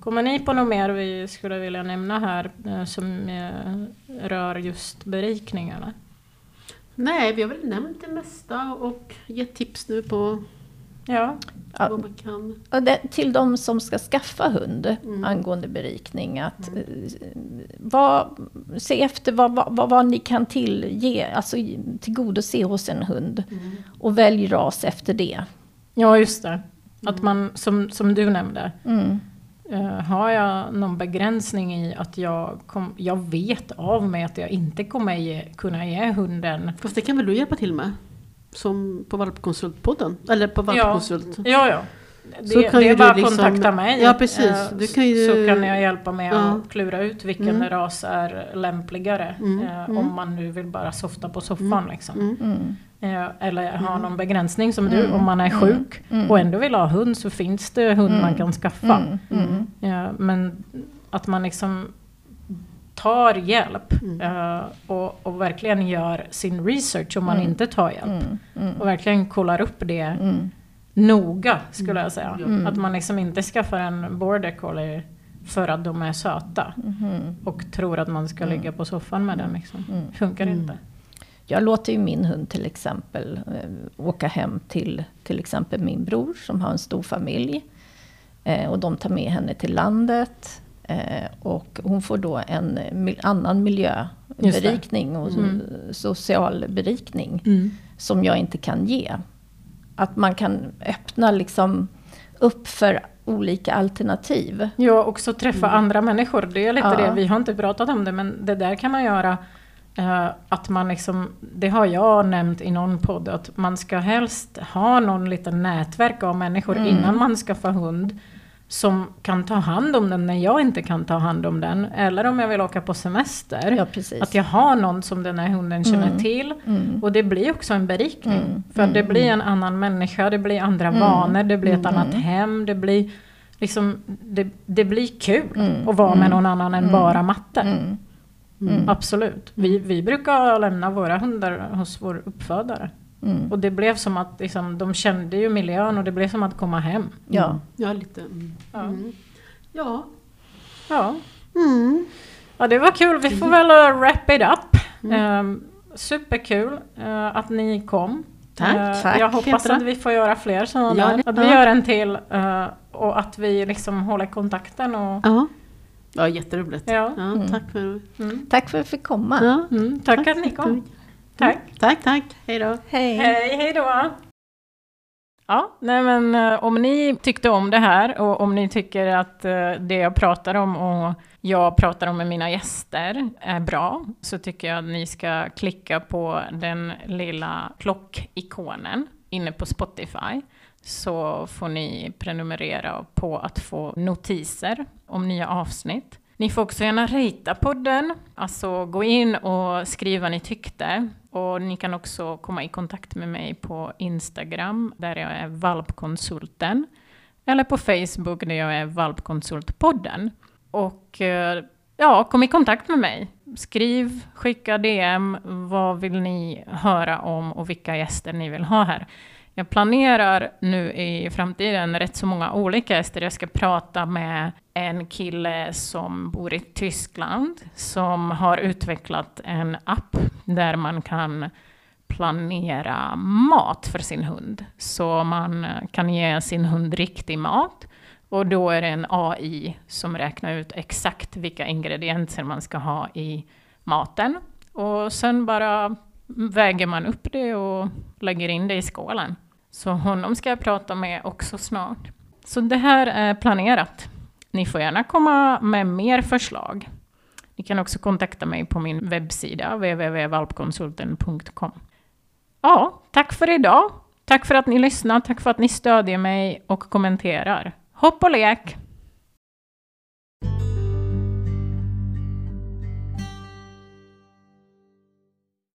Kommer ni på något mer vi skulle vilja nämna här eh, som eh, rör just berikningarna? Nej, vi har väl nämnt det mesta och gett tips nu på Ja. Vad man kan... Och det, till de som ska skaffa hund Mm. angående berikning. Att, eh, vad, se efter vad, vad, vad, ni kan tillge, alltså tillgodose hos en hund. Och välj ras efter det. ja, just det. Att man, som, som du nämnde, Mm. eh, har jag någon begränsning i att jag, kom, jag vet av mig att jag inte kommer ge, kunna ge hunden Fast det kan väl du hjälpa till med? Som på Valpkonsultpodden? Eller på Ja. Valpkonsult? Ja, ja. Det, Så kan det är du bara att liksom- kontakta mig. Ja, precis. eh, Du kan ju- Så kan jag hjälpa med Ja. att klura ut vilken Mm. ras är lämpligare. Mm, eh, mm. Om man nu vill bara softa på soffan. Liksom. Mm. Mm. Eh, Eller ha någon begränsning som du, Mm. om man är Mm. sjuk Mm. och ändå vill ha hund så finns det hund man Mm. kan skaffa. Mm. Mm. Ja, men att man liksom tar hjälp Mm. eh, och, och verkligen gör sin research om man Mm. inte tar hjälp. Mm, mm, Och verkligen kollar upp det mm, noga skulle jag säga. Mm. Att man liksom inte skaffar en border collie för att de är söta och tror att man ska Mm. ligga på soffan med den. Liksom. mm. Funkar Mm. inte. Jag låter ju min hund till exempel eh, åka hem till till exempel min bror som har en stor familj. Eh, och de tar med henne till landet. Eh, och hon får då en annan miljöberikning och Mm. social berikning som jag inte kan ge. Att man kan öppna liksom upp för olika alternativ. Ja, också träffa Mm. andra människor. Det är lite Ja. det, vi har inte pratat om det, men det där kan man göra. Eh, att man liksom, det har jag nämnt i någon podd, att man ska helst ha någon liten nätverk av människor Mm. innan man skaffar hund. Som kan ta hand om den när jag inte kan ta hand om den. Eller om jag vill åka på semester. Ja. Att jag har någon som den här hunden känner Mm. till. Mm. Och det blir också en berikning. Mm. För det Mm. blir en annan människa, det blir andra Mm. vanor, det blir ett annat hem, det blir liksom, det, det blir kul att vara med någon annan än bara matte. Mm. Mm. Absolut. Vi, vi brukar lämna våra hundar hos vår uppfödare. Mm. Och det blev som att liksom, de kände ju miljön och det blev som att komma hem. Ja. Ja, lite. Mm. Ja. Mm. Ja. Ja. Mm. ja, det var kul. Vi får väl uh, wrap it up. Mm. Ehm, superkul uh, att ni kom. Tack, Eh, tack, Jag hoppas Petra. att vi får göra fler sådana Ja, Att vi gör en till uh, och att vi liksom håller kontakten. Och, Ja. Jätteroligt. ja. Ja, Mm. Tack för Mm. Tack för att jag fick komma. ja. Mm, tack, att ni kom. jättemycket. Tack. Tack, tack. Hej då. Hej. Hej, hej då! Ja, nej men eh, om ni tyckte om det här och om ni tycker att eh, det jag pratar om och jag pratar om med mina gäster är bra så tycker jag att ni ska klicka på den lilla klockikonen inne på Spotify så får ni prenumerera på att få notiser om nya avsnitt. Ni får också gärna rita podden, alltså gå in och skriva vad ni tyckte. Och ni kan också komma i kontakt med mig på Instagram, där jag är valpkonsulten. Eller på Facebook, där jag är valpkonsultpodden. Och eh, ja, kom i kontakt med mig. Skriv, skicka DM, vad vill ni höra om och vilka gäster ni vill ha här. Jag planerar nu i framtiden rätt så många olika gäster. Jag ska prata med en kille som bor i Tyskland som har utvecklat en app där man kan planera mat för sin hund. Så man kan ge sin hund riktig mat och då är det en AI som räknar ut exakt vilka ingredienser man ska ha i maten. Och sen bara väger man upp det och lägger in det i skålen. Så honom ska jag prata med också snart. Så det här är planerat. Ni får gärna komma med mer förslag. Ni kan också kontakta mig på min webbsida www.valpkonsulten.com. Ja, tack för idag. Tack för att ni lyssnar, tack för att ni stödjer mig och kommenterar. Hopp och lek!